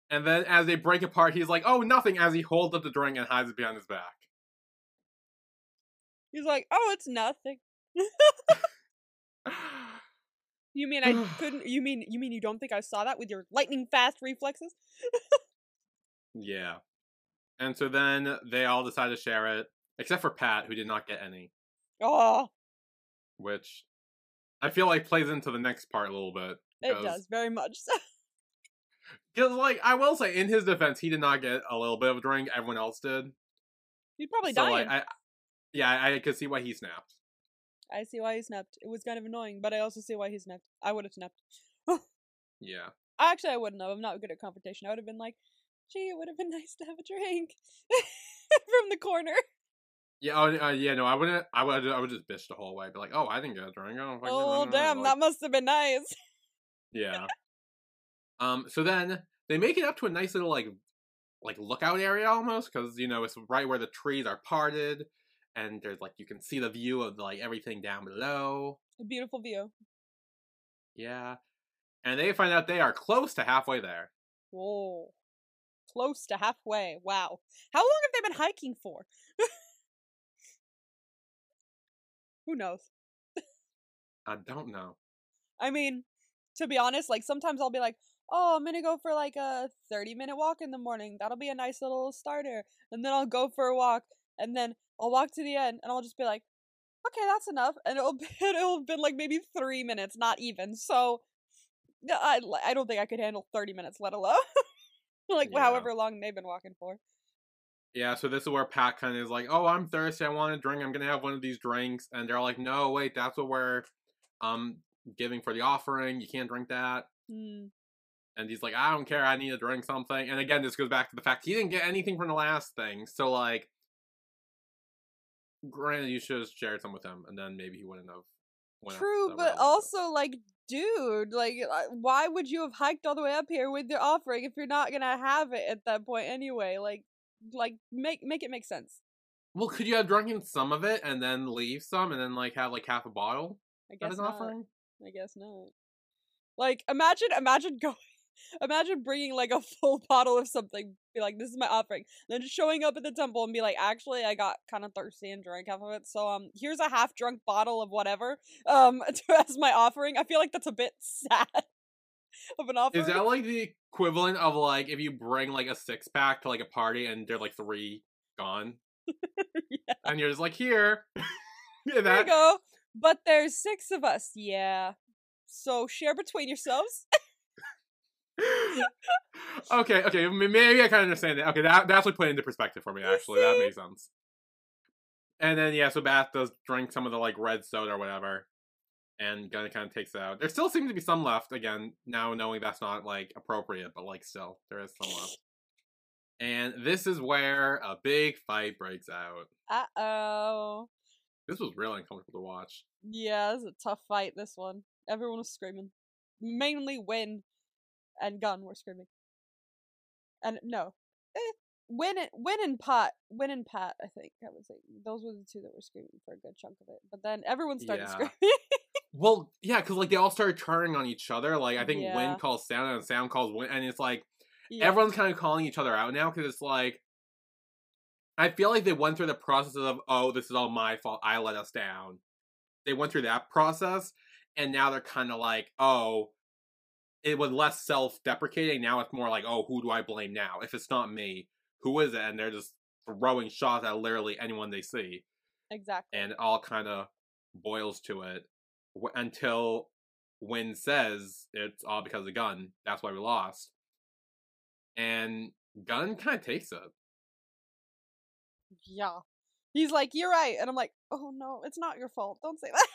And then as they break apart, he's like, "Oh, nothing!" As he holds up the drink and hides it behind his back. He's like, oh, it's nothing. You mean I couldn't? You mean you mean you don't think I saw that with your lightning fast reflexes? yeah. And so then they all decide to share it, except for Pat, who did not get any, Oh, which I feel like plays into the next part a little bit. It does very much. So. Because, like, I will say, in his defense, he did not get a little bit of a drink. Everyone else did. He's probably so, dying. like, I, yeah, I, I could see why he snapped. I see why he snapped. It was kind of annoying, but I also see why he snapped. I would have snapped. Yeah. Actually, I wouldn't have. I'm not good at confrontation. I would have been like, gee, it would have been nice to have a drink from the corner. Yeah. Oh, uh, yeah. No, I wouldn't. I would. I would just bitch the whole way. Be like, "Oh, I didn't get a drink. I don't Oh, damn, like, that must have been nice. Yeah. um. So then they make it up to a nice little like, like lookout area almost, because you know it's right where the trees are parted, and there's like you can see the view of like everything down below. A beautiful view. Yeah. And they find out they are close to halfway there. Whoa. Close to halfway. Wow. How long have they been hiking for? Who knows? I don't know. I mean, to be honest, like sometimes I'll be like, oh, I'm gonna go for like a 30 minute walk in the morning. That'll be a nice little starter. And then I'll go for a walk and then I'll walk to the end and I'll just be like, okay, that's enough. And it'll be, it'll have been like maybe three minutes, not even. So I, I don't think I could handle 30 minutes, let alone like Yeah. however long they've been walking for. Yeah, so this is where Pat kind of is like, "Oh, I'm thirsty. I want a drink. I'm gonna have one of these drinks." And they're like, "No, wait, that's what we're um giving for the offering. You can't drink that." Hmm. And he's like, "I don't care. I need to drink something." And again, this goes back to the fact he didn't get anything from the last thing. So like, granted, you should have shared some with him, and then maybe he wouldn't have. went True, but also like, dude, like, why would you have hiked all the way up here with your offering if you're not gonna have it at that point anyway? Like, like make make it make sense. well, could you have drunken some of it and then leave some, and then like have like half a bottle I guess an not. offering? I guess not. Like, imagine, imagine going, imagine bringing like a full bottle of something. Be like, this is my offering. Then just showing up at the temple and be like, actually, I got kind of thirsty and drank half of it. So um, here's a half drunk bottle of whatever um as my offering. I feel like that's a bit sad of an offering. Is that like the equivalent of like if you bring like a six pack to like a party and they're like three gone? yeah. and you're just like here. Yeah, There you go. But there's six of us. Yeah. So share between yourselves. Okay, okay, maybe I kind of understand that. Okay, that that's what put it into perspective for me. Actually, that makes sense. And then yeah, so Pat does drink some of the like red soda or whatever, and Gun kind of takes it out. There still seems to be some left. Again, now knowing that's not like appropriate, but like still there is some left. And this is where a big fight breaks out. Uh oh. This was really uncomfortable to watch. Yeah, it was a tough fight, this one. Everyone was screaming. Mainly Win and Gun were screaming. And no. Eh, Win and Win and Pat Win and Pat, I think I would say. Those were the two that were screaming for a good chunk of it. But then everyone started Yeah. screaming. Well, yeah, because like they all started turning on each other. Like I think Yeah. Win calls Sound and Sound calls Win, and it's like yeah. everyone's kind of calling each other out now because it's like I feel like they went through the process of oh this is all my fault I let us down. They went through that process and now they're kind of like oh it was less self-deprecating now it's more like oh who do I blame now if it's not me who is it and they're just throwing shots at literally anyone they see exactly. and it all kind of boils to it w- until Win says it's all because of Gun. That's why we lost. And Gun kind of takes it. yeah. He's like, You're right. And I'm like, Oh no, it's not your fault. Don't say that.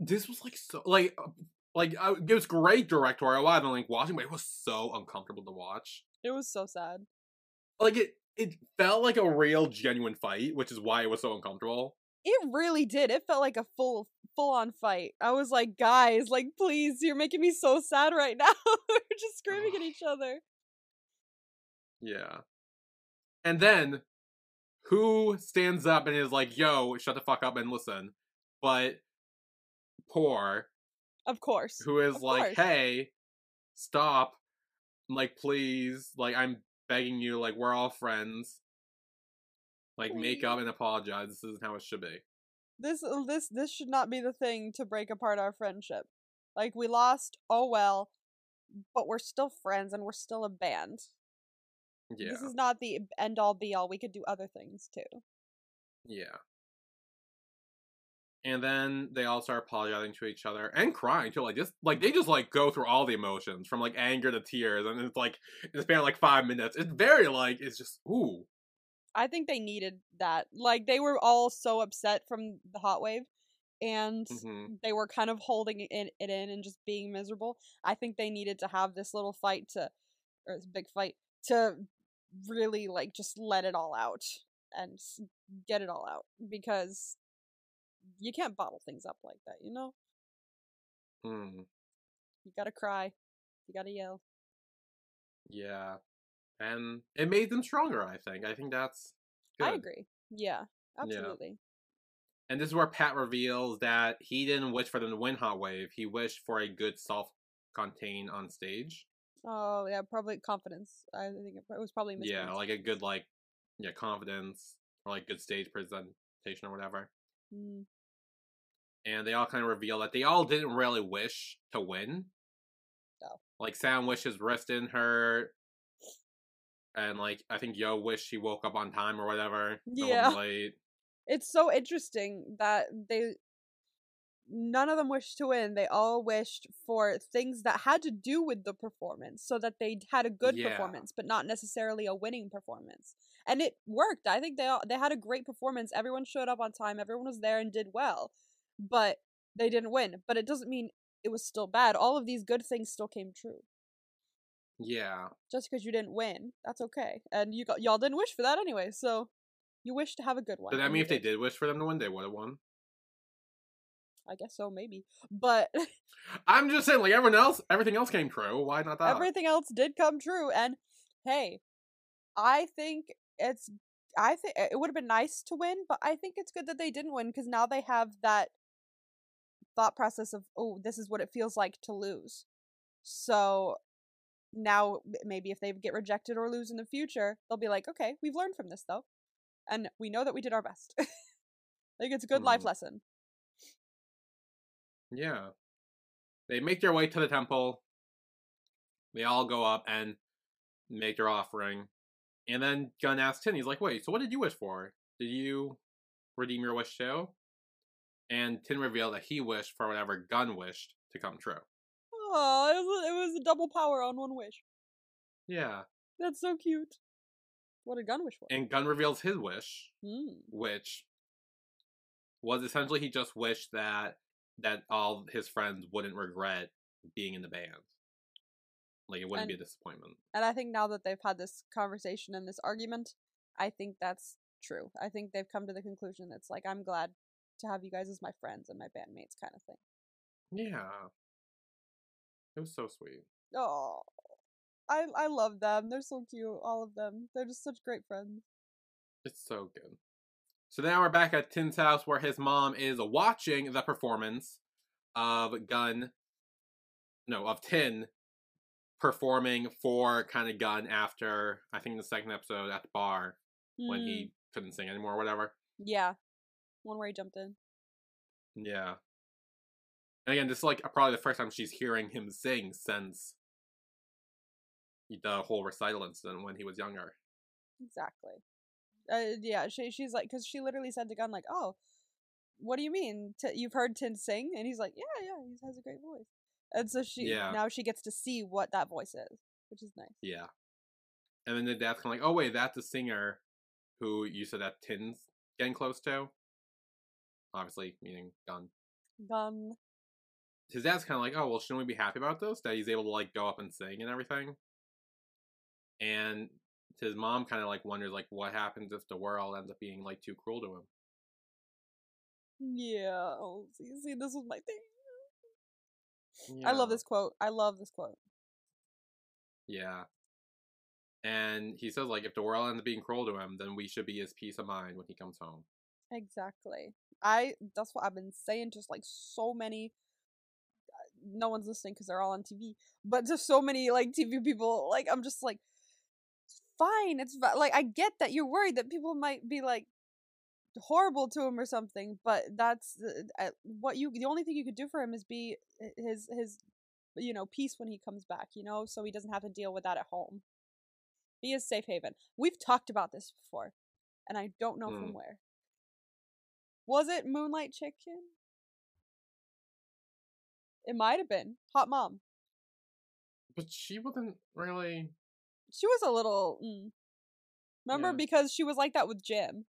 This was like so like uh, like uh, it was great directorial wise and like watching, but it was so uncomfortable to watch. It was so sad. Like it it felt like a real genuine fight, which is why it was so uncomfortable. It really did. It felt like a full full on fight. I was like, guys, like please, you're making me so sad right now. We're just screaming at each other. Yeah. And then who stands up and is like, "Yo, shut the fuck up and listen." But Por Of course. who is Of like, course. "Hey, stop! Like, please! Like, I'm begging you. Like, we're all friends. Like, make up and apologize. This isn't how it should be." This uh, this this should not be the thing to break apart our friendship. Like we lost, oh well, but we're still friends and we're still a band. Yeah, This is not the end all be all. We could do other things too. yeah. And then they all start apologizing to each other and crying too. Like just like they just like go through all the emotions from like anger to tears, and it's like in the span of like five minutes. It's very like it's just ooh. I think they needed that. Like they were all so upset from the hot wave and hmm they were kind of holding it in, it in and just being miserable. I think they needed to have this little fight to or this big fight to really like just let it all out and get it all out because you can't bottle things up like that, you know? Mm, You got to cry. You got to yell. yeah, and it made them stronger. I think. I think that's. Good. I agree. Yeah, absolutely. And this is where Pat reveals that he didn't wish for them to win Hot Wave. He wished for a good self-contained on stage. Oh, yeah, probably confidence. I think it, it was probably Yeah, like a good like, yeah, confidence or like good stage presentation or whatever. Mm. And they all kind of reveal that they all didn't really wish to win. No. Like Sam wishes didn't hurt. And like I think Yo wished he woke up on time or whatever. so it wasn't Yeah. Late. It's so interesting that they none of them wished to win. They all wished for things that had to do with the performance so that they had a good Yeah. performance, but not necessarily a winning performance. And it worked. I think they all, they had a great performance. Everyone showed up on time. Everyone was there and did well. But they didn't win. But it doesn't mean it was still bad. All of these good things still came true. Yeah. Just because you didn't win, that's okay. And you got y'all didn't wish for that anyway. So you wish to have a good one. Does that mean if they did wish for them to win, they would have won? I guess so, maybe. But I'm just saying, like everyone else, everything else came true. Why not that? everything else did come true. And hey, I think it's. I think it would have been nice to win, but I think it's good that they didn't win because now they have that thought process of, oh, this is what it feels like to lose. So now maybe if they get rejected or lose in the future, they'll be like, okay, we've learned from this though, and we know that we did our best. like it's a good life Mhm. lesson. Yeah. They make their way to the temple. They all go up and make their offering. And then Gun asks Tin, he's like, wait, so what did you wish for? Did you redeem your wish too? And Tin revealed that he wished for whatever Gun wished to come true. Oh, it was, a, it was a double power on one wish. Yeah. That's so cute. What did Gun wish for? And Gun reveals his wish, Hmm. which was essentially he just wished that that all his friends wouldn't regret being in the band. Like it wouldn't be a disappointment. And I think now that they've had this conversation and this argument, I think that's true. I think they've come to the conclusion that's like, I'm glad to have you guys as my friends and my bandmates kind of thing. Yeah. It was so sweet. Oh, I I love them. They're so cute, all of them. They're just such great friends. It's so good. So now we're back at Tin's house where his mom is watching the performance of Gun, no, of Tin performing for kind of Gun after, I think, the second episode at the bar when Mm, he couldn't sing anymore or whatever. yeah, one where he jumped in. Yeah. And again, this is like probably the first time she's hearing him sing since the whole recital incident when he was younger. Exactly. Uh, yeah, she she's like, because she literally said to Gun like, "Oh, what do you mean? T- you've heard Tin sing?" And he's like, "Yeah, yeah, he has a great voice." And so she Yeah. now she gets to see what that voice is, which is nice. Yeah. And then the dad's kind of like, oh, wait, that's a singer who you said that Tin's getting close to. Obviously, meaning Gun. Gun. His dad's kind of like, oh, well, shouldn't we be happy about this? That he's able to, like, go up and sing and everything. And his mom kind of, like, wonders, like, what happens if the world ends up being, like, too cruel to him? Yeah. Oh, see, see, this was my thing. I love this quote. I love this quote. Yeah. And he says, like, if the world ends up being cruel to him, then we should be his peace of mind when he comes home. Exactly. I. That's what I've been saying. Just like so many. uh, No one's listening because they're all on TV. But just so many like TV people. Like I'm just like, it's fine. It's like I get that you're worried that people might be like horrible to him or something. But that's uh, uh, what you. The only thing you could do for him is be his his, you know, peace when he comes back. You know, so he doesn't have to deal with that at home. Be his safe haven. We've talked about this before, and I don't know from Hmm. where. Was it Moonlight Chicken? It might have been Hot Mom. But she wasn't really. She was a little. Mm. Remember, Yeah. because she was like that with Jim,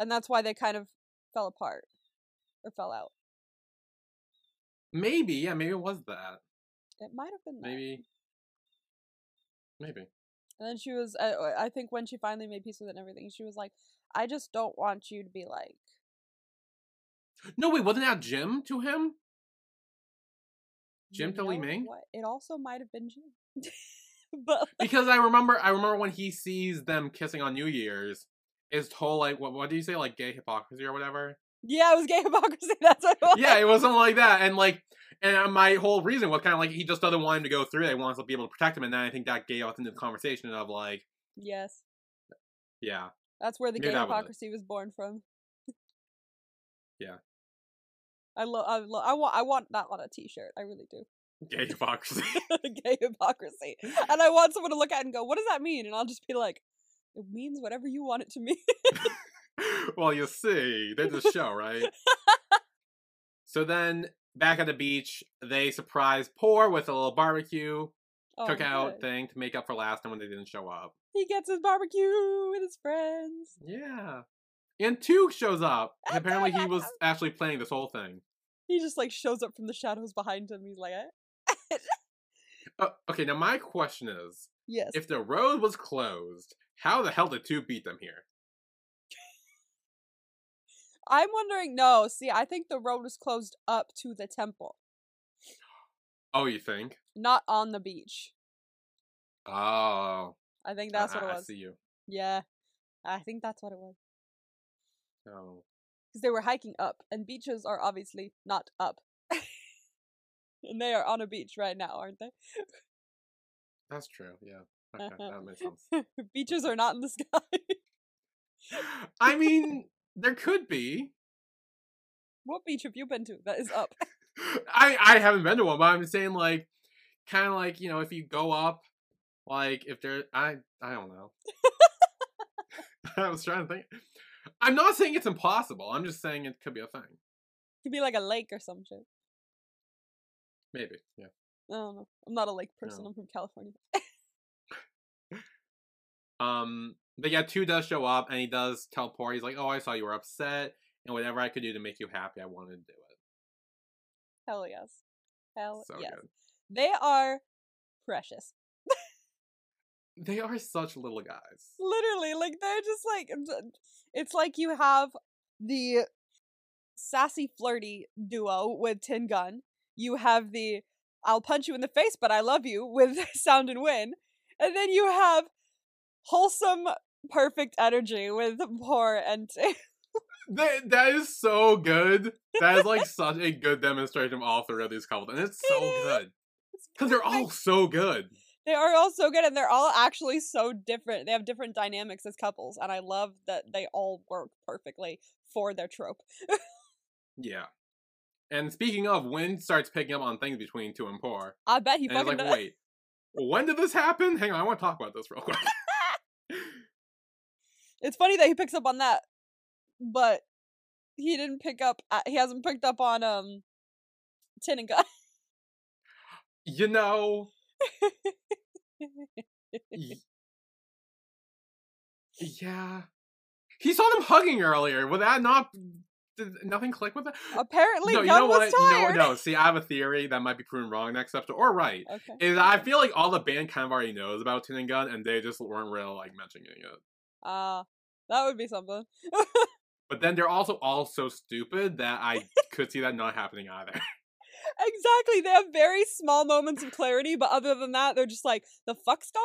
and that's why they kind of fell apart or fell out. Maybe, yeah, maybe it was that. It might have been that. Maybe. Maybe. And then she was. I, I think when she finally made peace with it and everything, she was like, "I just don't want you to be like." No, wait, wasn't that Jim to him? Jim "You to Li Ming? what? It also might have been Jim. but Because I remember, I remember when he sees them kissing on New Year's, is told like, what, what do you say, like gay hypocrisy or whatever? yeah, it was gay hypocrisy. That's what it was. yeah, it was something like that, and like, and uh, my whole reason was kind of like he just doesn't want him to go through. it. He wants to be able to protect him, and then I think that gave us into the conversation of like, Yes. yeah, That's where the Maybe gay that was hypocrisy was born from. Yeah. I love. I love. I want. I want that on a T-shirt. I really do. gay hypocrisy. gay hypocrisy, and I want someone to look at it and go, "What does that mean?" And I'll just be like, "It means whatever you want it to mean." well, you see, there's a show, right? so then, back at the beach, they surprise Por with a little barbecue Oh, cookout good. thing to make up for last time when they didn't show up. He gets his barbecue with his friends. Yeah. And Toog shows up. And apparently, he was actually planning this whole thing. He just like shows up from the shadows behind him. He's like, eh? Uh, okay, now my question is "Yes." if the road was closed, how the hell did Toog beat them here? I'm wondering. No, see, I think the road was closed up to the temple, Oh, you think? not on the beach. Oh. I think that's I, what it I- I was. see you. Yeah, I think that's what it was. Oh. Because they were hiking up, and beaches are obviously not up. and they are on a beach right now, aren't they? That's true, yeah. Okay, uh-huh. that makes sense. beaches are not in the sky. I mean, there could be. what beach have you been to that is up? I I haven't been to one, but I'm saying like, kind of like you know, if you go up Like if there, I I don't know. I was trying to think. I'm not saying it's impossible. I'm just saying it could be a thing. Could be like a lake or some shit. Maybe. Yeah. I don't know. I'm not a lake person. No. I'm from California. Um. But yeah, two does show up and he does tell Por he's like, "Oh, I saw you were upset, and whatever I could do to make you happy, I wanted to do it." Hell yes. Hell So yes. good. They are precious. They are such little guys. Literally, like they're just like it's like you have the sassy flirty duo with Tin Gun. You have the I'll punch you in the face, but I love you with Sound and Win. And then you have wholesome, perfect energy with Por and. That, that is so good. That is like such a good demonstration of all three of these couples, and it's so good because they're all so good. They are all so good and they're all actually so different. They have different dynamics as couples, and I love that they all work perfectly for their trope. Yeah. And speaking of, Win starts picking up on things between two and Por, I bet he and fucking like, does. wait, when did this happen? Hang on, I want to talk about this real quick. It's funny that he picks up on that, but he didn't pick up. Uh, he hasn't picked up on um, Tin and Gun. you know, yeah, he saw them hugging earlier. Would that not? Did nothing click with that? Apparently, no, you know was what? tired. No, no. See, I have a theory that might be proven wrong next episode, or right. Okay. Is I feel like all the band kind of already knows about Tin and Gun, and they just weren't really like mentioning it. Uh, that would be something. But then they're also all so stupid that I could see that not happening either. Exactly. They have very small moments of clarity, but other than that, they're just like, the fuck's going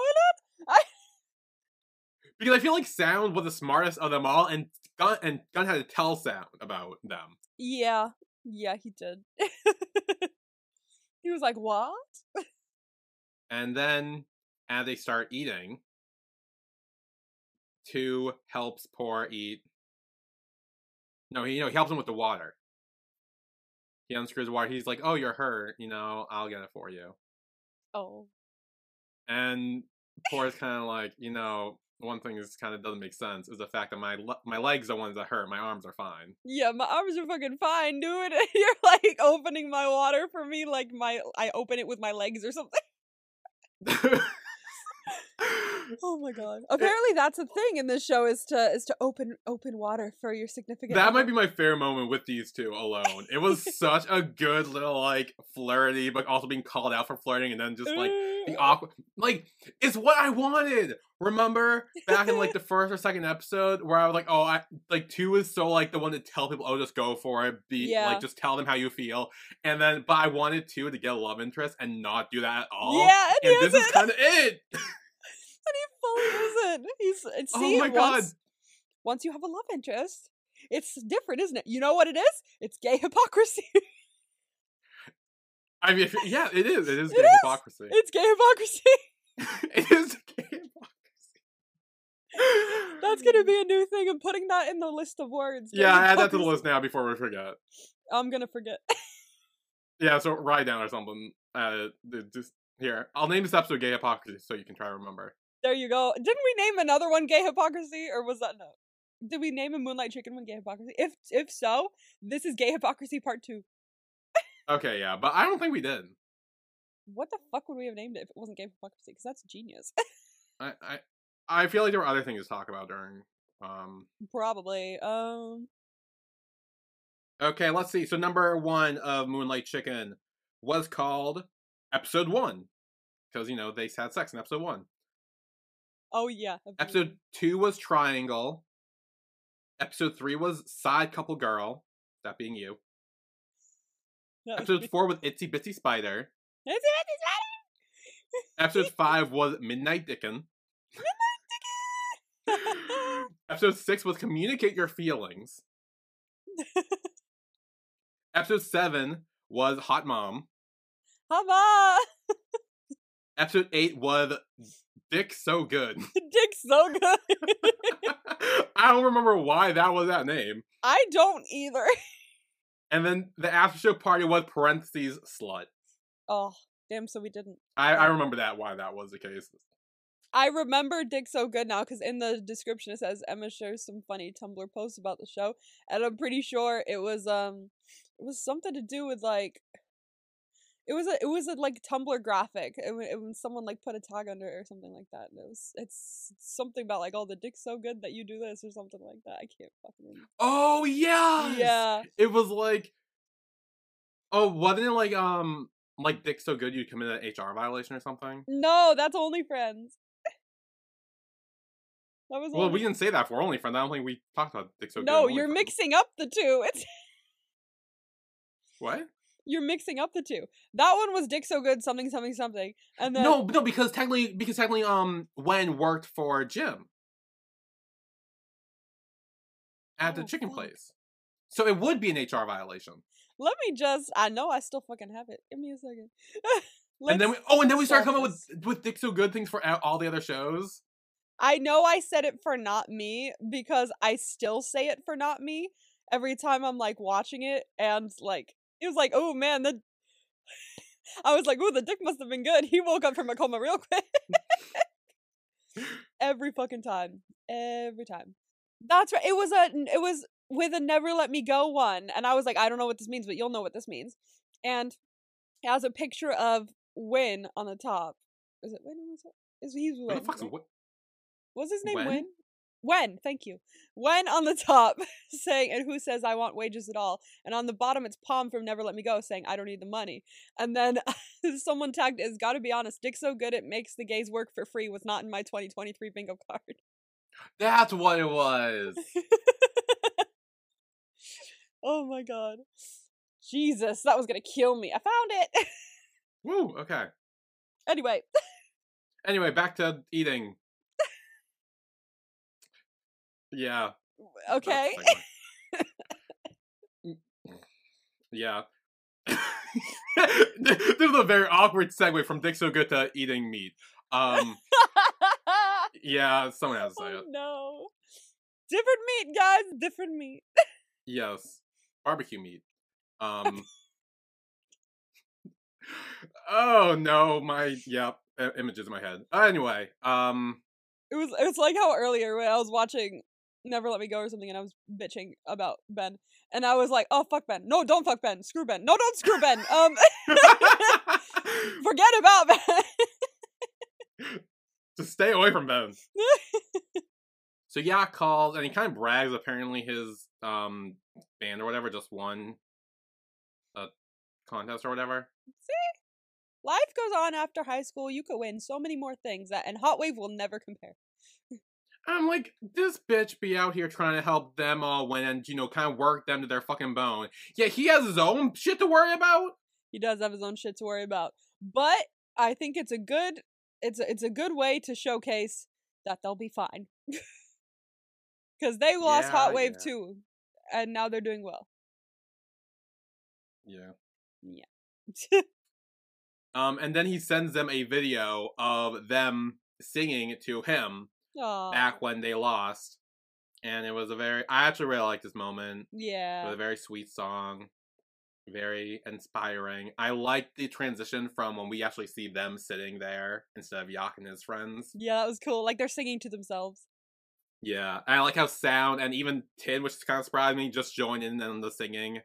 on? because I feel like Sound was the smartest of them all, and Gun and Gun had to tell Sound about them. Yeah. Yeah, he did. he was like, what? And then as they start eating, two helps Por eat. No, he you know he helps him with the water. He unscrews the water. He's like, "Oh, you're hurt. You know, I'll get it for you." Oh. And Por is kind of like, you know, one thing is kind of doesn't make sense is the fact that my le- my legs are the ones that hurt. My arms are fine. Yeah, my arms are fucking fine, dude. You're like opening my water for me like my I open it with my legs or something. Oh my god. Apparently that's a thing in this show is to is to open open water for your significant that other. might be my fair moment with these two alone. It was such a good little like flirty, but also being called out for flirting, and then just like the awkward, like it's what I wanted. Remember back in like the first or second episode where I was like, oh, I like two is so like the one to tell people, oh, just go for it, be Yeah. like just tell them how you feel, and then but I wanted two to get a love interest and not do that at all. Yeah, and, he and this is kind of it. and he fully isn't. He's Oh see my God. once once you have a love interest, it's different, isn't it? You know what it is? It's gay hypocrisy. I mean, if, yeah, it is. It is It gay is. hypocrisy. it's gay hypocrisy. it is gay. That's gonna be a new thing. I'm putting that in the list of words. Yeah, add that to the list now before we forget. I'm gonna forget. Yeah, so write down or something. Uh, just here, I'll name this episode "Gay Hypocrisy" so you can try to remember. there you go. Didn't we name another one gay hypocrisy, or was that no? Did we name a Moonlight Chicken one gay hypocrisy? If if so, this is gay hypocrisy part two. Okay, yeah, but I don't think we did. What the fuck would we have named it if it wasn't gay hypocrisy? Because that's genius. I, I, I feel like there were other things to talk about during. Um. Probably. Um. Okay, let's see. So number one of Moonlight Chicken was called Episode One, because you know they had sex in Episode One. Oh yeah. Episode two was Triangle. Episode three was Side Couple Girl. That being you. Episode four was Itsy Bitsy Spider. Itsy bitsy spider. Episode five was Midnight Dickin. Episode six was Communicate Your Feelings. Episode seven was Hot Mom. Hava. Episode eight was Dick So Good. dick so good. I don't remember why that was that name. I don't either. And then the after show party was parentheses slut. Oh damn! So we didn't. I, I remember that why that was the case. I remember Dick so good now because in the description it says Emma shares some funny Tumblr posts about the show, and I'm pretty sure it was um, it was something to do with like, it was a it was a like Tumblr graphic. It was someone like put a tag under it or something like that. And it was it's something about like oh the Dick's so good that you do this or something like that. I can't fucking remember. Oh yeah. Yeah, It was like Oh, wasn't it like um like Dick so good you'd commit an HR violation or something? no, that's only friends. That was Well, only- we didn't say that for only friend. I don't think we talked about Dick so good. no, you're OnlyFriends. mixing up the two. It's What? you're mixing up the two. That one was Dick so good something something something, and then No, no, because technically, because technically, um, Wen worked for Jim at the Oh, chicken fuck. place, so it would be an HR violation. Let me just. I know I still fucking have it. Give me a second. and then we, oh, and then we start coming up with with Dick so good things for all the other shows. I know I said it for not me because I still say it for not me every time I'm like watching it, and like it was like, oh man, the. I was like, oh, the dick must have been good. He woke up from a coma real quick. every fucking time, every time. That's right. It was a. It was with a never let me go one, and I was like, I don't know what this means, but you'll know what this means. And it has a picture of Win on the top. Is it Win on the top? Is he's Who Win? the fuck's right? Was his name Wen? Wen? Wen, thank you. Wen on the top saying, and who says I want wages at all? And on the bottom, it's Palm from Never Let Me Go saying, I don't need the money. And then someone tagged, is gotta be honest, Dick so good it makes the gays work for free was not in my 2023 bingo card. That's what it was. oh my god. Jesus, that was gonna kill me. I found it. Woo. Okay. anyway, Anyway, back to eating. Yeah. okay. yeah. this is a very awkward segue from Dick So Good to eating meat. Um, yeah, someone has to say oh it. no. Different meat, guys. Different meat. Yes, barbecue meat. Um. oh no, my yep i- images in my head. Anyway, um, It was it's like how earlier when I was watching Never Let Me Go or something and I was bitching about Ben and I was like, "Oh fuck Ben. No, don't fuck Ben. Screw Ben. No, don't screw Ben. Um forget about Ben." just stay away from Ben. So Yak calls and he kind of brags. Apparently, his um band or whatever just won a contest or whatever. See? Life goes on after high school. You could win so many more things that and Hot Wave will never compare. I'm like, this bitch be out here trying to help them all win and you know kind of work them to their fucking bone. Yet he has his own shit to worry about. He does have his own shit to worry about. But I think it's a good it's a, it's a good way to showcase that they'll be fine. Cuz they lost Yeah, Hot Wave yeah. too and now they're doing well. Yeah. Yeah. Um, and then he sends them a video of them singing to him Aw. back when they lost, and it was a very. I actually really liked this moment. It Yeah. was a very sweet song, very inspiring. I liked the transition from when we actually see them sitting there instead of Yak and his friends. Yeah, that was cool. Like they're singing to themselves. Yeah, and I like how Sound and even Tin, which kind of surprised me, just joined in on the singing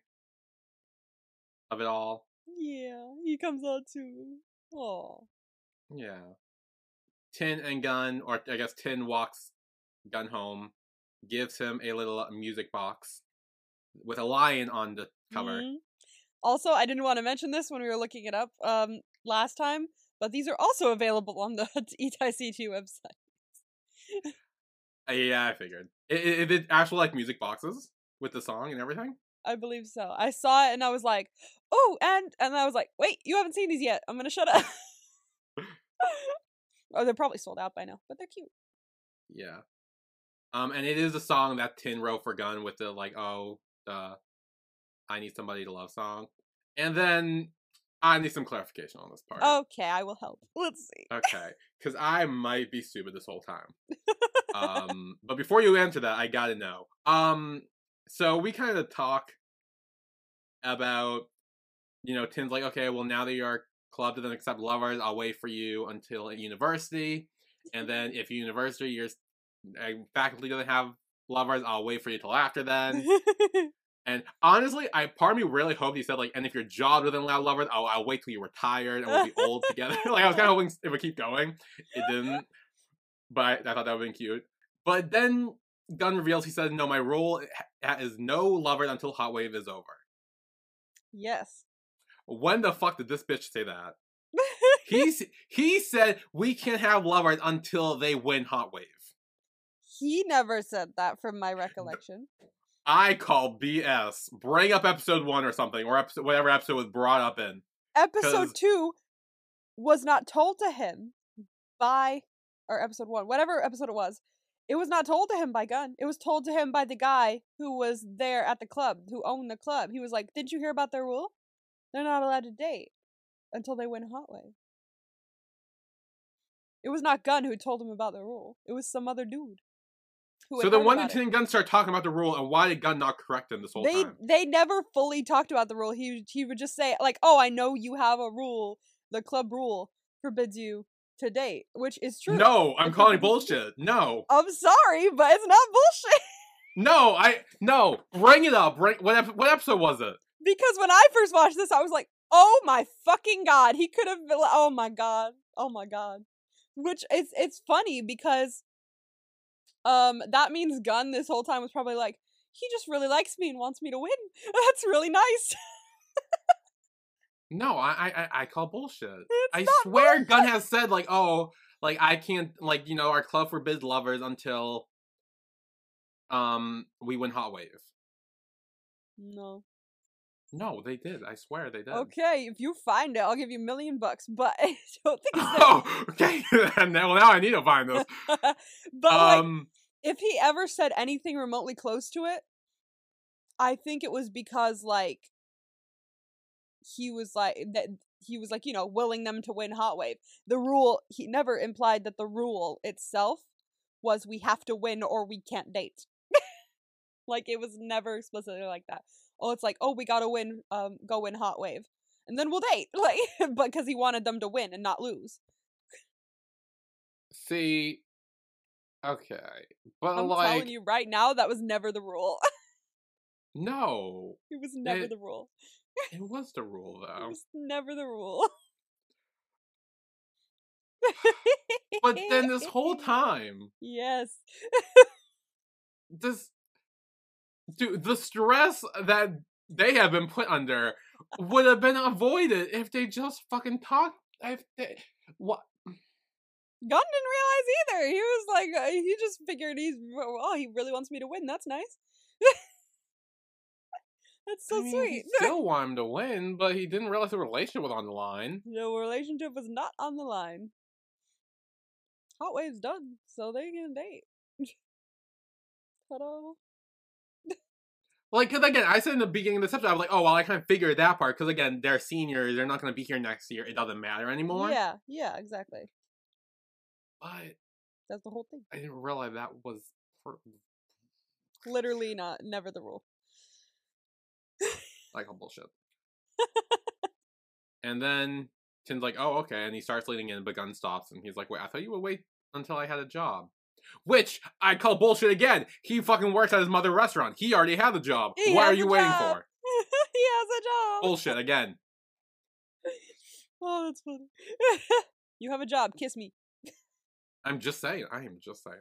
of it all. Yeah, he comes out too. Oh. Yeah. Tin and Gun, or I guess Tin walks Gun home, gives him a little music box with a lion on the cover. Mhm. Also, I didn't want to mention this when we were looking it up um last time, but these are also available on the ETICT website. Uh, yeah, I figured. It, it, actual like music boxes with the song and everything. I believe so. I saw it and I was like, "Oh," and and I was like, "Wait, you haven't seen these yet. I'm gonna shut up." oh, they're probably sold out by now, but they're cute. Yeah. Um, and it is a song that Tin wrote for Gun with the like, oh, the I need somebody to love song. And then I need some clarification on this part. Okay, I will help. Let's see. Okay, because I might be stupid this whole time. um, but before you answer that, I gotta know. Um, so we kind of talk about, you know, Tin's like, okay, well now that you're club doesn't accept lovers, I'll wait for you until university. and then if university your faculty doesn't have lovers, I'll wait for you till after then. And honestly, I part of me really hoped he said like, and if your job doesn't allow lovers, I'll, I'll wait till you're retired and we'll be old together. like I was kind of hoping it would keep going. It didn't, but I thought that would have been cute. But then Gun reveals he said, "No, my rule ha- is no lovers until Hot Wave is over." yes. When the fuck did this bitch say that? He's he said we can't have lovers until they win Hot Wave. he never said that from my recollection. I call BS. Bring up episode one or something, or episode whatever episode was brought up in. Episode 2 was not told to him by or episode 1, whatever episode it was. It was not told to him by Gun. It was told to him by the guy who was there at the club, who owned the club. He was like, "Didn't you hear about their rule? They're not allowed to date until they win Hot Wave." It was not Gun who told him about the rule. It was some other dude. So then when did. Tin Gun start talking about the rule, and why did Gun not correct him this whole they time? they never fully talked about the rule. He he would just say like, "Oh, I know you have a rule. The club rule forbids you to date," which is true. No, I'm calling bullshit. No, I'm sorry, but it's not bullshit. no, I no. Bring it up. Bring what? Ep- what episode was it? Because when I first watched this, I was like, "Oh my fucking god!" He could have been. Like, oh my god. Oh my god. Which it's it's funny because, um, that means Gun this whole time was probably like, he just really likes me and wants me to win. That's really nice. No, I I I- call bullshit. It's I swear, Gun has said like, oh, like I can't, like you know, our club forbids lovers until um we win Hot Wave. No. No, they did. I swear they did. Okay, if you find it, I'll give you a million bucks. But I don't think. Oh, okay. and now, well, now I need to find this. but like, Um, if he ever said anything remotely close to it, I think it was because like he was like that he was like you know willing them to win Hot Wave. The rule he never implied that the rule itself was we have to win or we can't date. like it was never explicitly like that. Oh, it's like oh we gotta win, um, go win Hot Wave, and then we'll date. Like, but because he wanted them to win and not lose. see, okay, but I'm like, telling you right now, that was never the rule. no, it was never It- the rule. it was the rule It though. was never the rule. But then this whole time, Yes. this, dude, the stress that they have been put under would have been avoided if they just fucking talked. If they, what? Gun didn't realize either. He was like, uh, he just figured he's, oh, he really wants me to win. That's nice. That's so I mean, sweet. He still wanted him to win, but he didn't realize the relationship was on the line. the relationship was not on the line. Hot Wave's done, so they can date. Ta-da. Like, because again, I said in the beginning of this episode, I was like, oh, well, I kind of figured that part, because again, they're seniors, they're not going to be here next year, it doesn't matter anymore. Yeah, yeah, exactly. But That's the whole thing. I didn't realize that was. For, Literally not, never the rule. like, all bullshit. and then Tin's like, oh, okay, and he starts leaning in, but Gun stops, and he's like, wait, I thought you would wait until I had a job. Which I call bullshit again. He fucking works at his mother restaurant. He already had the job. He what are you waiting job. for? he has a job. Bullshit again. Oh, that's funny. you have a job. Kiss me. I'm just saying. I am just saying.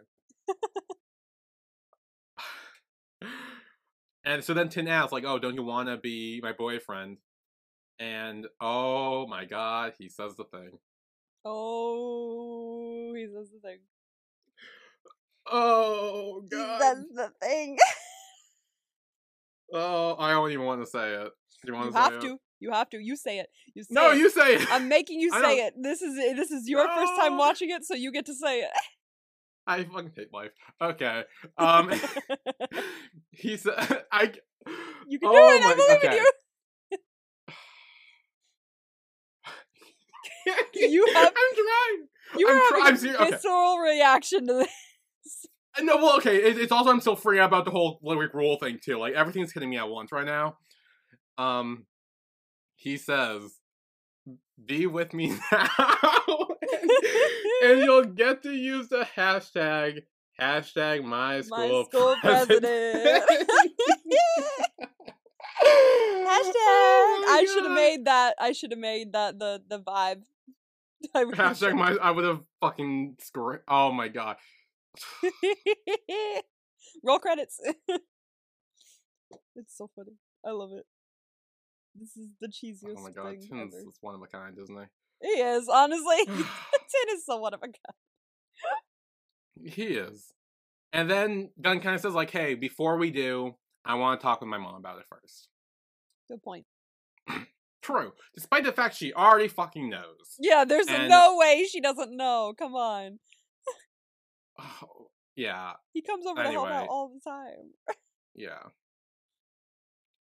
and so then Tin asks, like, oh, don't you want to be my boyfriend? And oh my god, he says the thing. Oh, he says the thing. Oh god. says the thing. Oh, I don't even want to say it. You want you to say have it? to. You have to. You say it. You say No, it. you say it. I'm making you say it. This is this is your first time watching it, so you get to say it. I fucking hate life. Okay. Um, he said, I. You can oh do it. I my- believe okay. in you. You have- I'm trying. You I'm having I'm a serious- okay. reaction to this. No, well, okay. It, it's also I'm still freaking out about the whole lyric rule thing too. Like everything's hitting me at once right now. Um, he says, be with me now, and you'll get to use the hashtag hashtag my school, My school president. Hashtag. Oh I should have made that. I should have made that the the vibe. I hashtag my. I would have fucking scored. Oh my god. Roll credits. it's so funny. I love it. This is the cheesiest Oh my god. thing Tin's ever. is one of a kind, isn't He He is honestly. Tin is so one of a kind. he is. And then Gun kind of says like, "Hey, before we do, I want to talk with my mom about it first. Good point. True. Despite the fact she already fucking knows. Yeah, there's And- no way she doesn't know. Come on. Oh, yeah. He comes over to help out all the time. Yeah.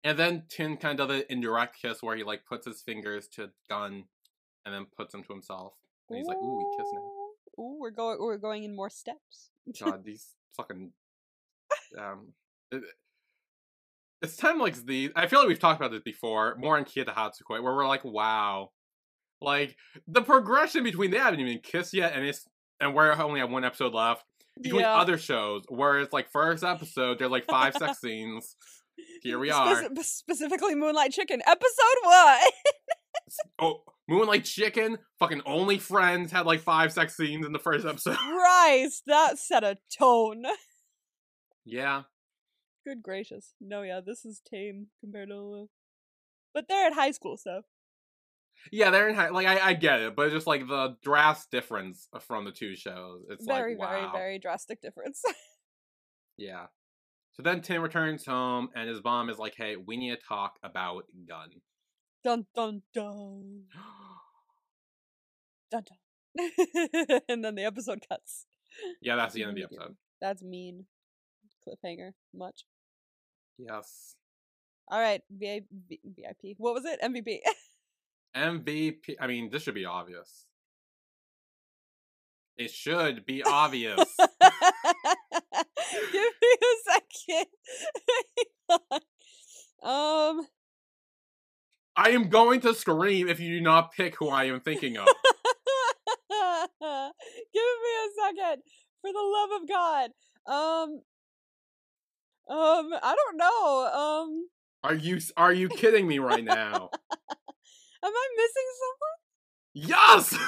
And then Tin kind of does an indirect kiss where he like puts his fingers to Gun and then puts them to himself. And he's like, ooh, we kiss now. Ooh, Ooh, we're going we're going in more steps. God, these fucking um it- it's time like the I feel like we've talked about this before, more in Kia Hatsukoi, where we're like, wow. Like the progression between they haven't even kissed yet and it's and we're only have one episode left. Between yeah. other shows, where it's like first episode, there's like five sex scenes. Here we are. Speci- specifically Moonlight Chicken, episode one. Oh, Moonlight Chicken, fucking Only Friends had like five sex scenes in the first episode. Christ, that set a tone. yeah. Good gracious. No, yeah, this is tame compared to. But they're at high school, so. Yeah, they're in high, like I, I get it, but it's just like the drastic difference from the two shows. It's very, like very, wow. very drastic difference. Yeah. So then Tin returns home and his mom is like, "Hey, we need to talk about Gun." dun dun dun. Dun dun. and then the episode cuts. yeah, that's the end of the episode. That's mean. Cliffhanger. Much. Yes. All right. VIP. What was it? MVP. MVP. I mean, this should be obvious. It should be obvious. Give me a second. Um. I am going to scream if you do not pick who I am thinking of. Give me a second, for the love of God. Um. Um. I don't know. Um. Are you are you kidding me right now? Am I missing someone? Yes.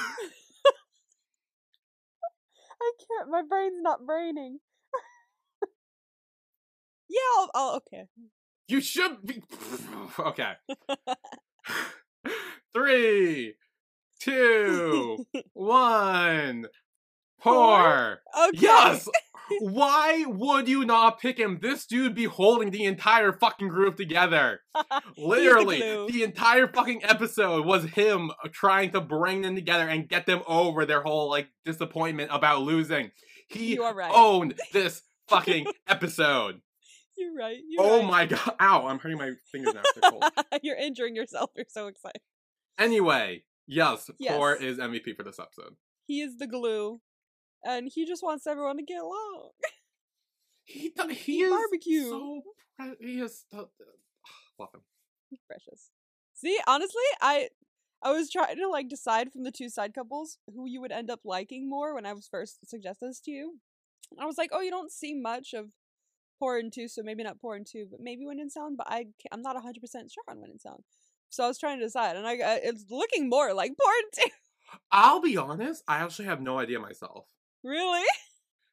I can't. My brain's not braining. yeah. I'll, I'll. Okay. You should be. Okay. Three, two, one. Por. Okay. Yes. Why would you not pick him? This dude be holding the entire fucking group together. Literally, glue. the entire fucking episode was him trying to bring them together and get them over their whole like disappointment about losing. He right. owned this fucking episode. You're right. You're Oh right. my god! Ow! I'm hurting my fingers now. Cold. You're injuring yourself. You're so excited. Anyway, yes, Yes. Is MVP for this episode. He is the glue, and he just wants everyone to get along. He do- he is barbecue. so pre- he is so, love him. Precious. See, honestly, I I was trying to like decide from the two side couples who you would end up liking more when I was first suggested this to you. I was like, oh, you don't see much of Por and Two, so maybe not Por and Two, but maybe Win and Sound. But I I'm not 100 percent sure on Win and Sound. So I was trying to decide, and I got- it's looking more like Por and Two. I'll be honest, I actually have no idea myself. Really?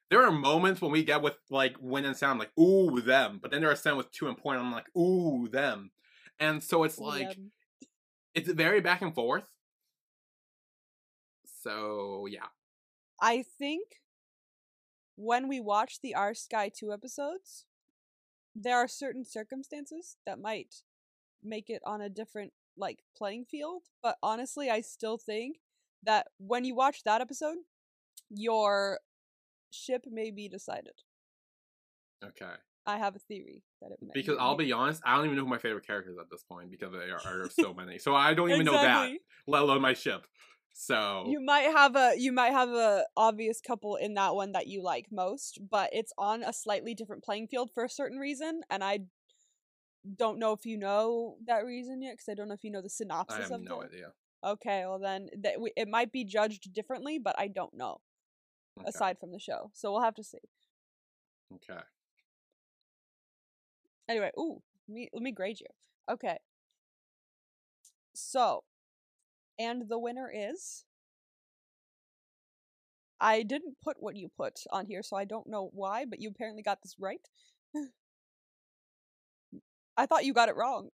There are moments when we get with like Win and Sound, like ooh them, but then there are some with Two and Point, I'm like ooh them, and so it's like Yeah. it's very back and forth. So yeah, I think when we watch the Our Skyy 2 episodes, there are certain circumstances that might make it on a different like playing field, but honestly, I still think that when you watch that episode, your ship may be decided. okay. I have a theory that it may Because I'll be honest, I don't even know who my favorite characters at this point because there are, are so many. So I don't even know that, let alone my ship. So You might have a you might have a obvious couple in that one that you like most, but it's on a slightly different playing field for a certain reason, and I don't know if you know that reason yet because I don't know if you know the synopsis. I have of no the. idea. Okay, well then that it might be judged differently, but I don't know Okay. aside from the show. So we'll have to see. okay. Anyway, ooh, let me let me grade you. Okay. So, and the winner is I didn't put what you put on here, so I don't know why, but you apparently got this right. I thought you got it wrong.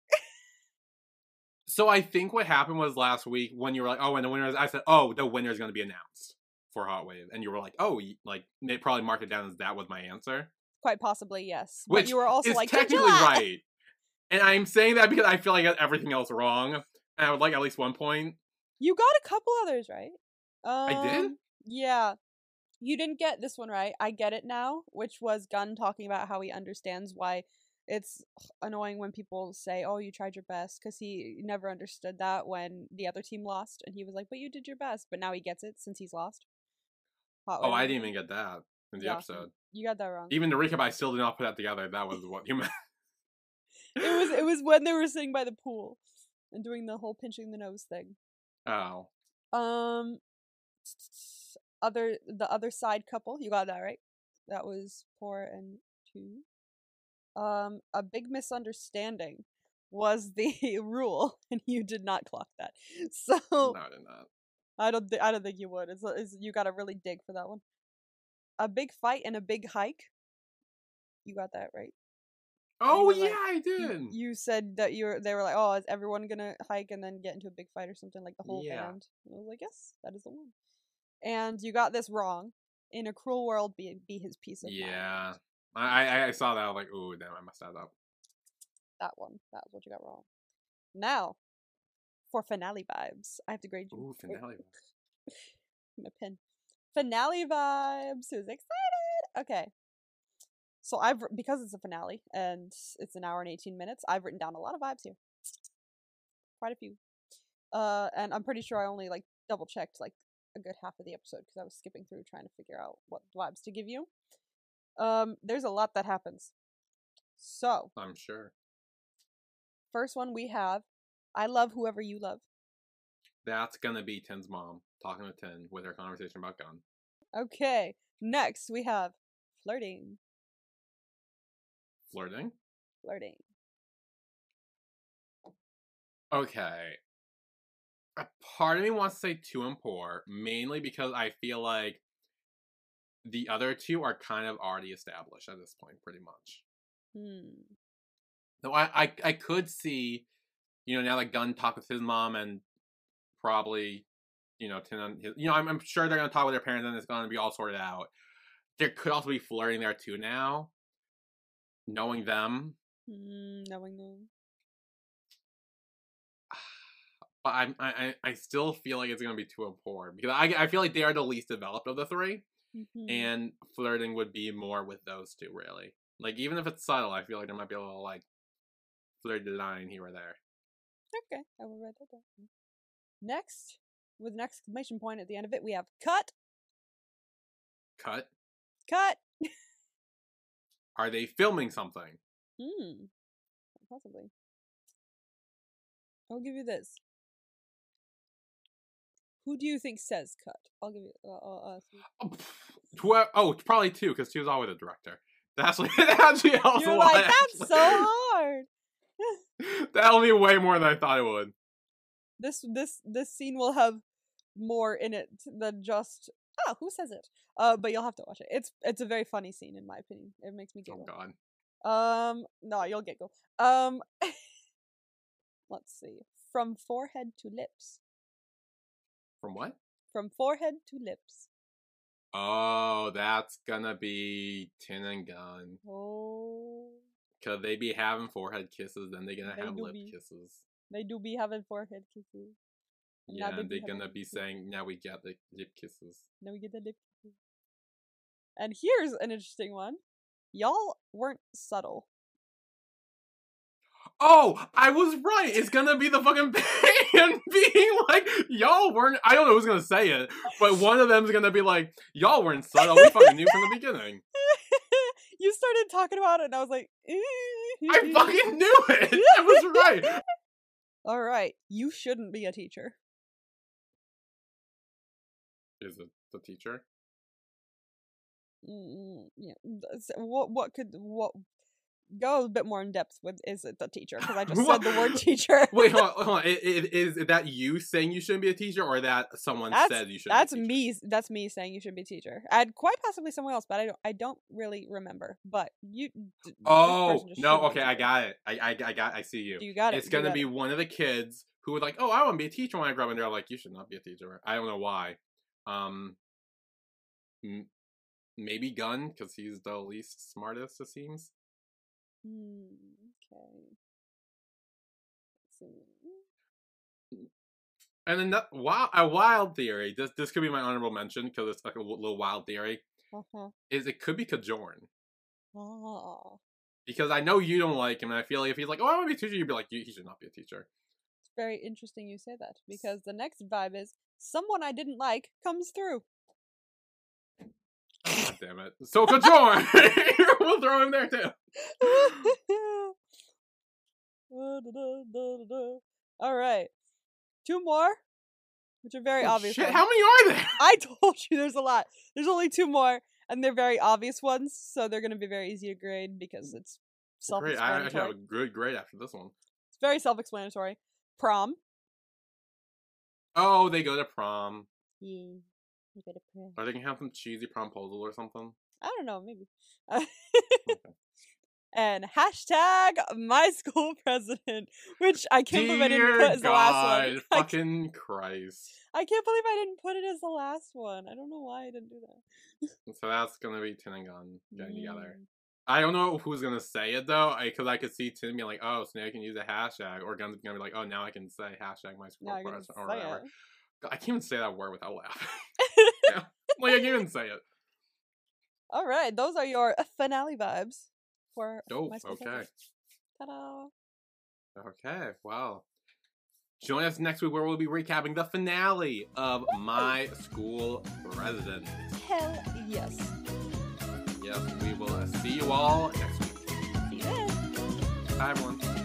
So I think what happened was last week when you were like, "Oh, and the winner is," I said, "Oh, the winner is going to be announced for Hot Wave," and you were like, "Oh, like they probably marked it down as that was my answer," Quite possibly, yes. which but you were also like technically right. And I'm saying that because I feel like I got everything else wrong, and I would like at least one point. You got a couple others right. Um, I did? Yeah. You didn't get this one right. I get it now, which was Gun talking about how he understands why it's annoying when people say, "Oh, you tried your best," because he never understood that when the other team lost, and he was like, "But you did your best." But now he gets it since he's lost. Hot Oh. I didn't even get that in the Yeah. episode. You got that wrong. Even the recap, I still did not put that together. That was what you meant. it was it was when they were sitting by the pool and doing the whole pinching the nose thing. Oh, Um, other the other side couple, you got that right. That was Por and two. Um, a big misunderstanding was the rule, and you did not clock that. So no, I did not. I don't thi- I don't think you would. It's, it's you got to really dig for that one. A big fight and a big hike. You got that right. Oh yeah, like- I You- did. You said that you're. They were like, "Oh, is everyone gonna hike and then get into a big fight or something like the whole Yeah. band?" And I was like, "Yes, that is the one." And you got this wrong. In a cruel world, be be his piece of Yeah, mind. I, I I saw that. I was like, "Oh damn, I messed that up." That one. That was what you got wrong. Now, for finale vibes, I have to grade you. Ooh, finale. my pen. Finale vibes. Who's excited? Okay. So I've because it's a finale and it's an hour and eighteen minutes. I've written down a lot of vibes here. Quite a few. Uh, and I'm pretty sure I only like double checked like a good half of the episode because I was skipping through trying to figure out what vibes to give you. Um, there's a lot that happens. So I'm sure. first one we have, I love whoever you love. That's gonna be Tin's mom talking to Tin with her conversation about gun. Okay. Next we have flirting. Flirting. Flirting. Okay. A part of me wants to say two and Por, mainly because I feel like the other two are kind of already established at this point, pretty much. Hmm. No, I, I, I could see, you know, now that Gun talked with his mom and probably, you know, his, you know, I'm, I'm sure they're gonna talk with their parents and it's gonna be all sorted out. There could also be flirting there too now, knowing them. Mm, knowing them. But I'm, I, I I still feel like it's gonna be Two Por because I, I feel like they are the least developed of the three, Mhm. and flirting would be more with those two really. Like even if it's subtle, I feel like there might be a little like flirty line here or there. Okay, I will write that down. Next, with an exclamation point at the end of it, we have cut, Cut. cut. Are they filming something? Hmm. Possibly. I'll give you this. Who do you think says cut? I'll give you. Uh, uh, uh. Oh, oh, probably two because she was always a director. That's what that actually helps You're like that's so hard. that helped me way more than I thought it would. This this this scene will have more in it than just ah who says it. Uh, but you'll have to watch it. It's it's a very funny scene in my opinion. It makes me Oh giggle. god. Um, no, you'll giggle. Um, let's see. From forehead to lips. From what? From forehead to lips. Oh, that's gonna be Tin and Gun. Oh, Cause they be having forehead kisses, then they gonna They have lip be. kisses. they do be having forehead kisses. And Yeah, they and be they're gonna be kisses. saying, "Now we get the lip kisses." Now we get the lip kisses. And here's an interesting one. Y'all weren't subtle. Oh, I was right. It's gonna be the fucking band being like, "Y'all weren't." I don't know who's gonna say it, but one of them's gonna be like, "Y'all weren't subtle. We fucking knew from the beginning." you started talking about it, and I was like, I fucking knew it. I was right. All right, you shouldn't be a teacher. Is it the teacher? Mm, mm yeah. What? What could? What? Go a bit more in depth with is it the teacher because I just said the word teacher. Wait, hold on. Hold on. I- I- Is, that you saying you shouldn't be a teacher, or that someone That's- said you should? That's be a teacher? me. That's me saying you should be a teacher. And quite possibly someone else, but I don't. I don't really remember. But you. Oh no! should be a Okay, I got it. I, I I got. I see you. You got it. it's gonna be it. one of the kids who were like, "Oh, I want to be a teacher when I grow up," and they're like, "You should not be a teacher." I don't know why. Um, m- maybe Gun because he's the least smartest. It seems. Hmm, okay. See. And then that, wild, a wild theory. This this could be my honorable mention because it's like a w- little wild theory. Uh-huh. Is it could be Kajorn Ah, because I know you don't like him, and I feel like if he's like, "Oh, I want to be a teacher," you'd be like, "He should not be a teacher." it's very interesting you say that because the next vibe is someone I didn't like comes through. Damn it! So Kajorn, we'll throw him there too. All right, two more, which are very Oh, obvious. Shit, ones. how many are there? I told you there's a lot. There's only two more, and they're very obvious ones, so they're gonna be very easy to grade because it's self Great, I actually have a good grade after this one. It's very self-explanatory. Prom. Oh, they go to prom. Yeah. You go to prom. Are they gonna have some cheesy promposal or something? I don't know, maybe. and hashtag my school president, which I can't believe I didn't put as the last one. God, I, fucking Christ! I can't believe I didn't put it as the last one. I don't know why I didn't do that. So that's gonna be Tin and Gun getting together. Mm. I don't know who's gonna say it though, because I, could see Tin being like, "Oh, so now I can use a hashtag," or Gun's gonna be like, "Oh, now I can say hashtag my school I president or whatever." it. I can't even say that word without laughing. like I can't even say it. All right, those are your finale vibes for Dope. Okay. Ta-da! Okay. Well, join us next week where we'll be recapping the finale of My School President. Hell yes. Yes, we will uh, see you all next week. See you then. Bye, everyone.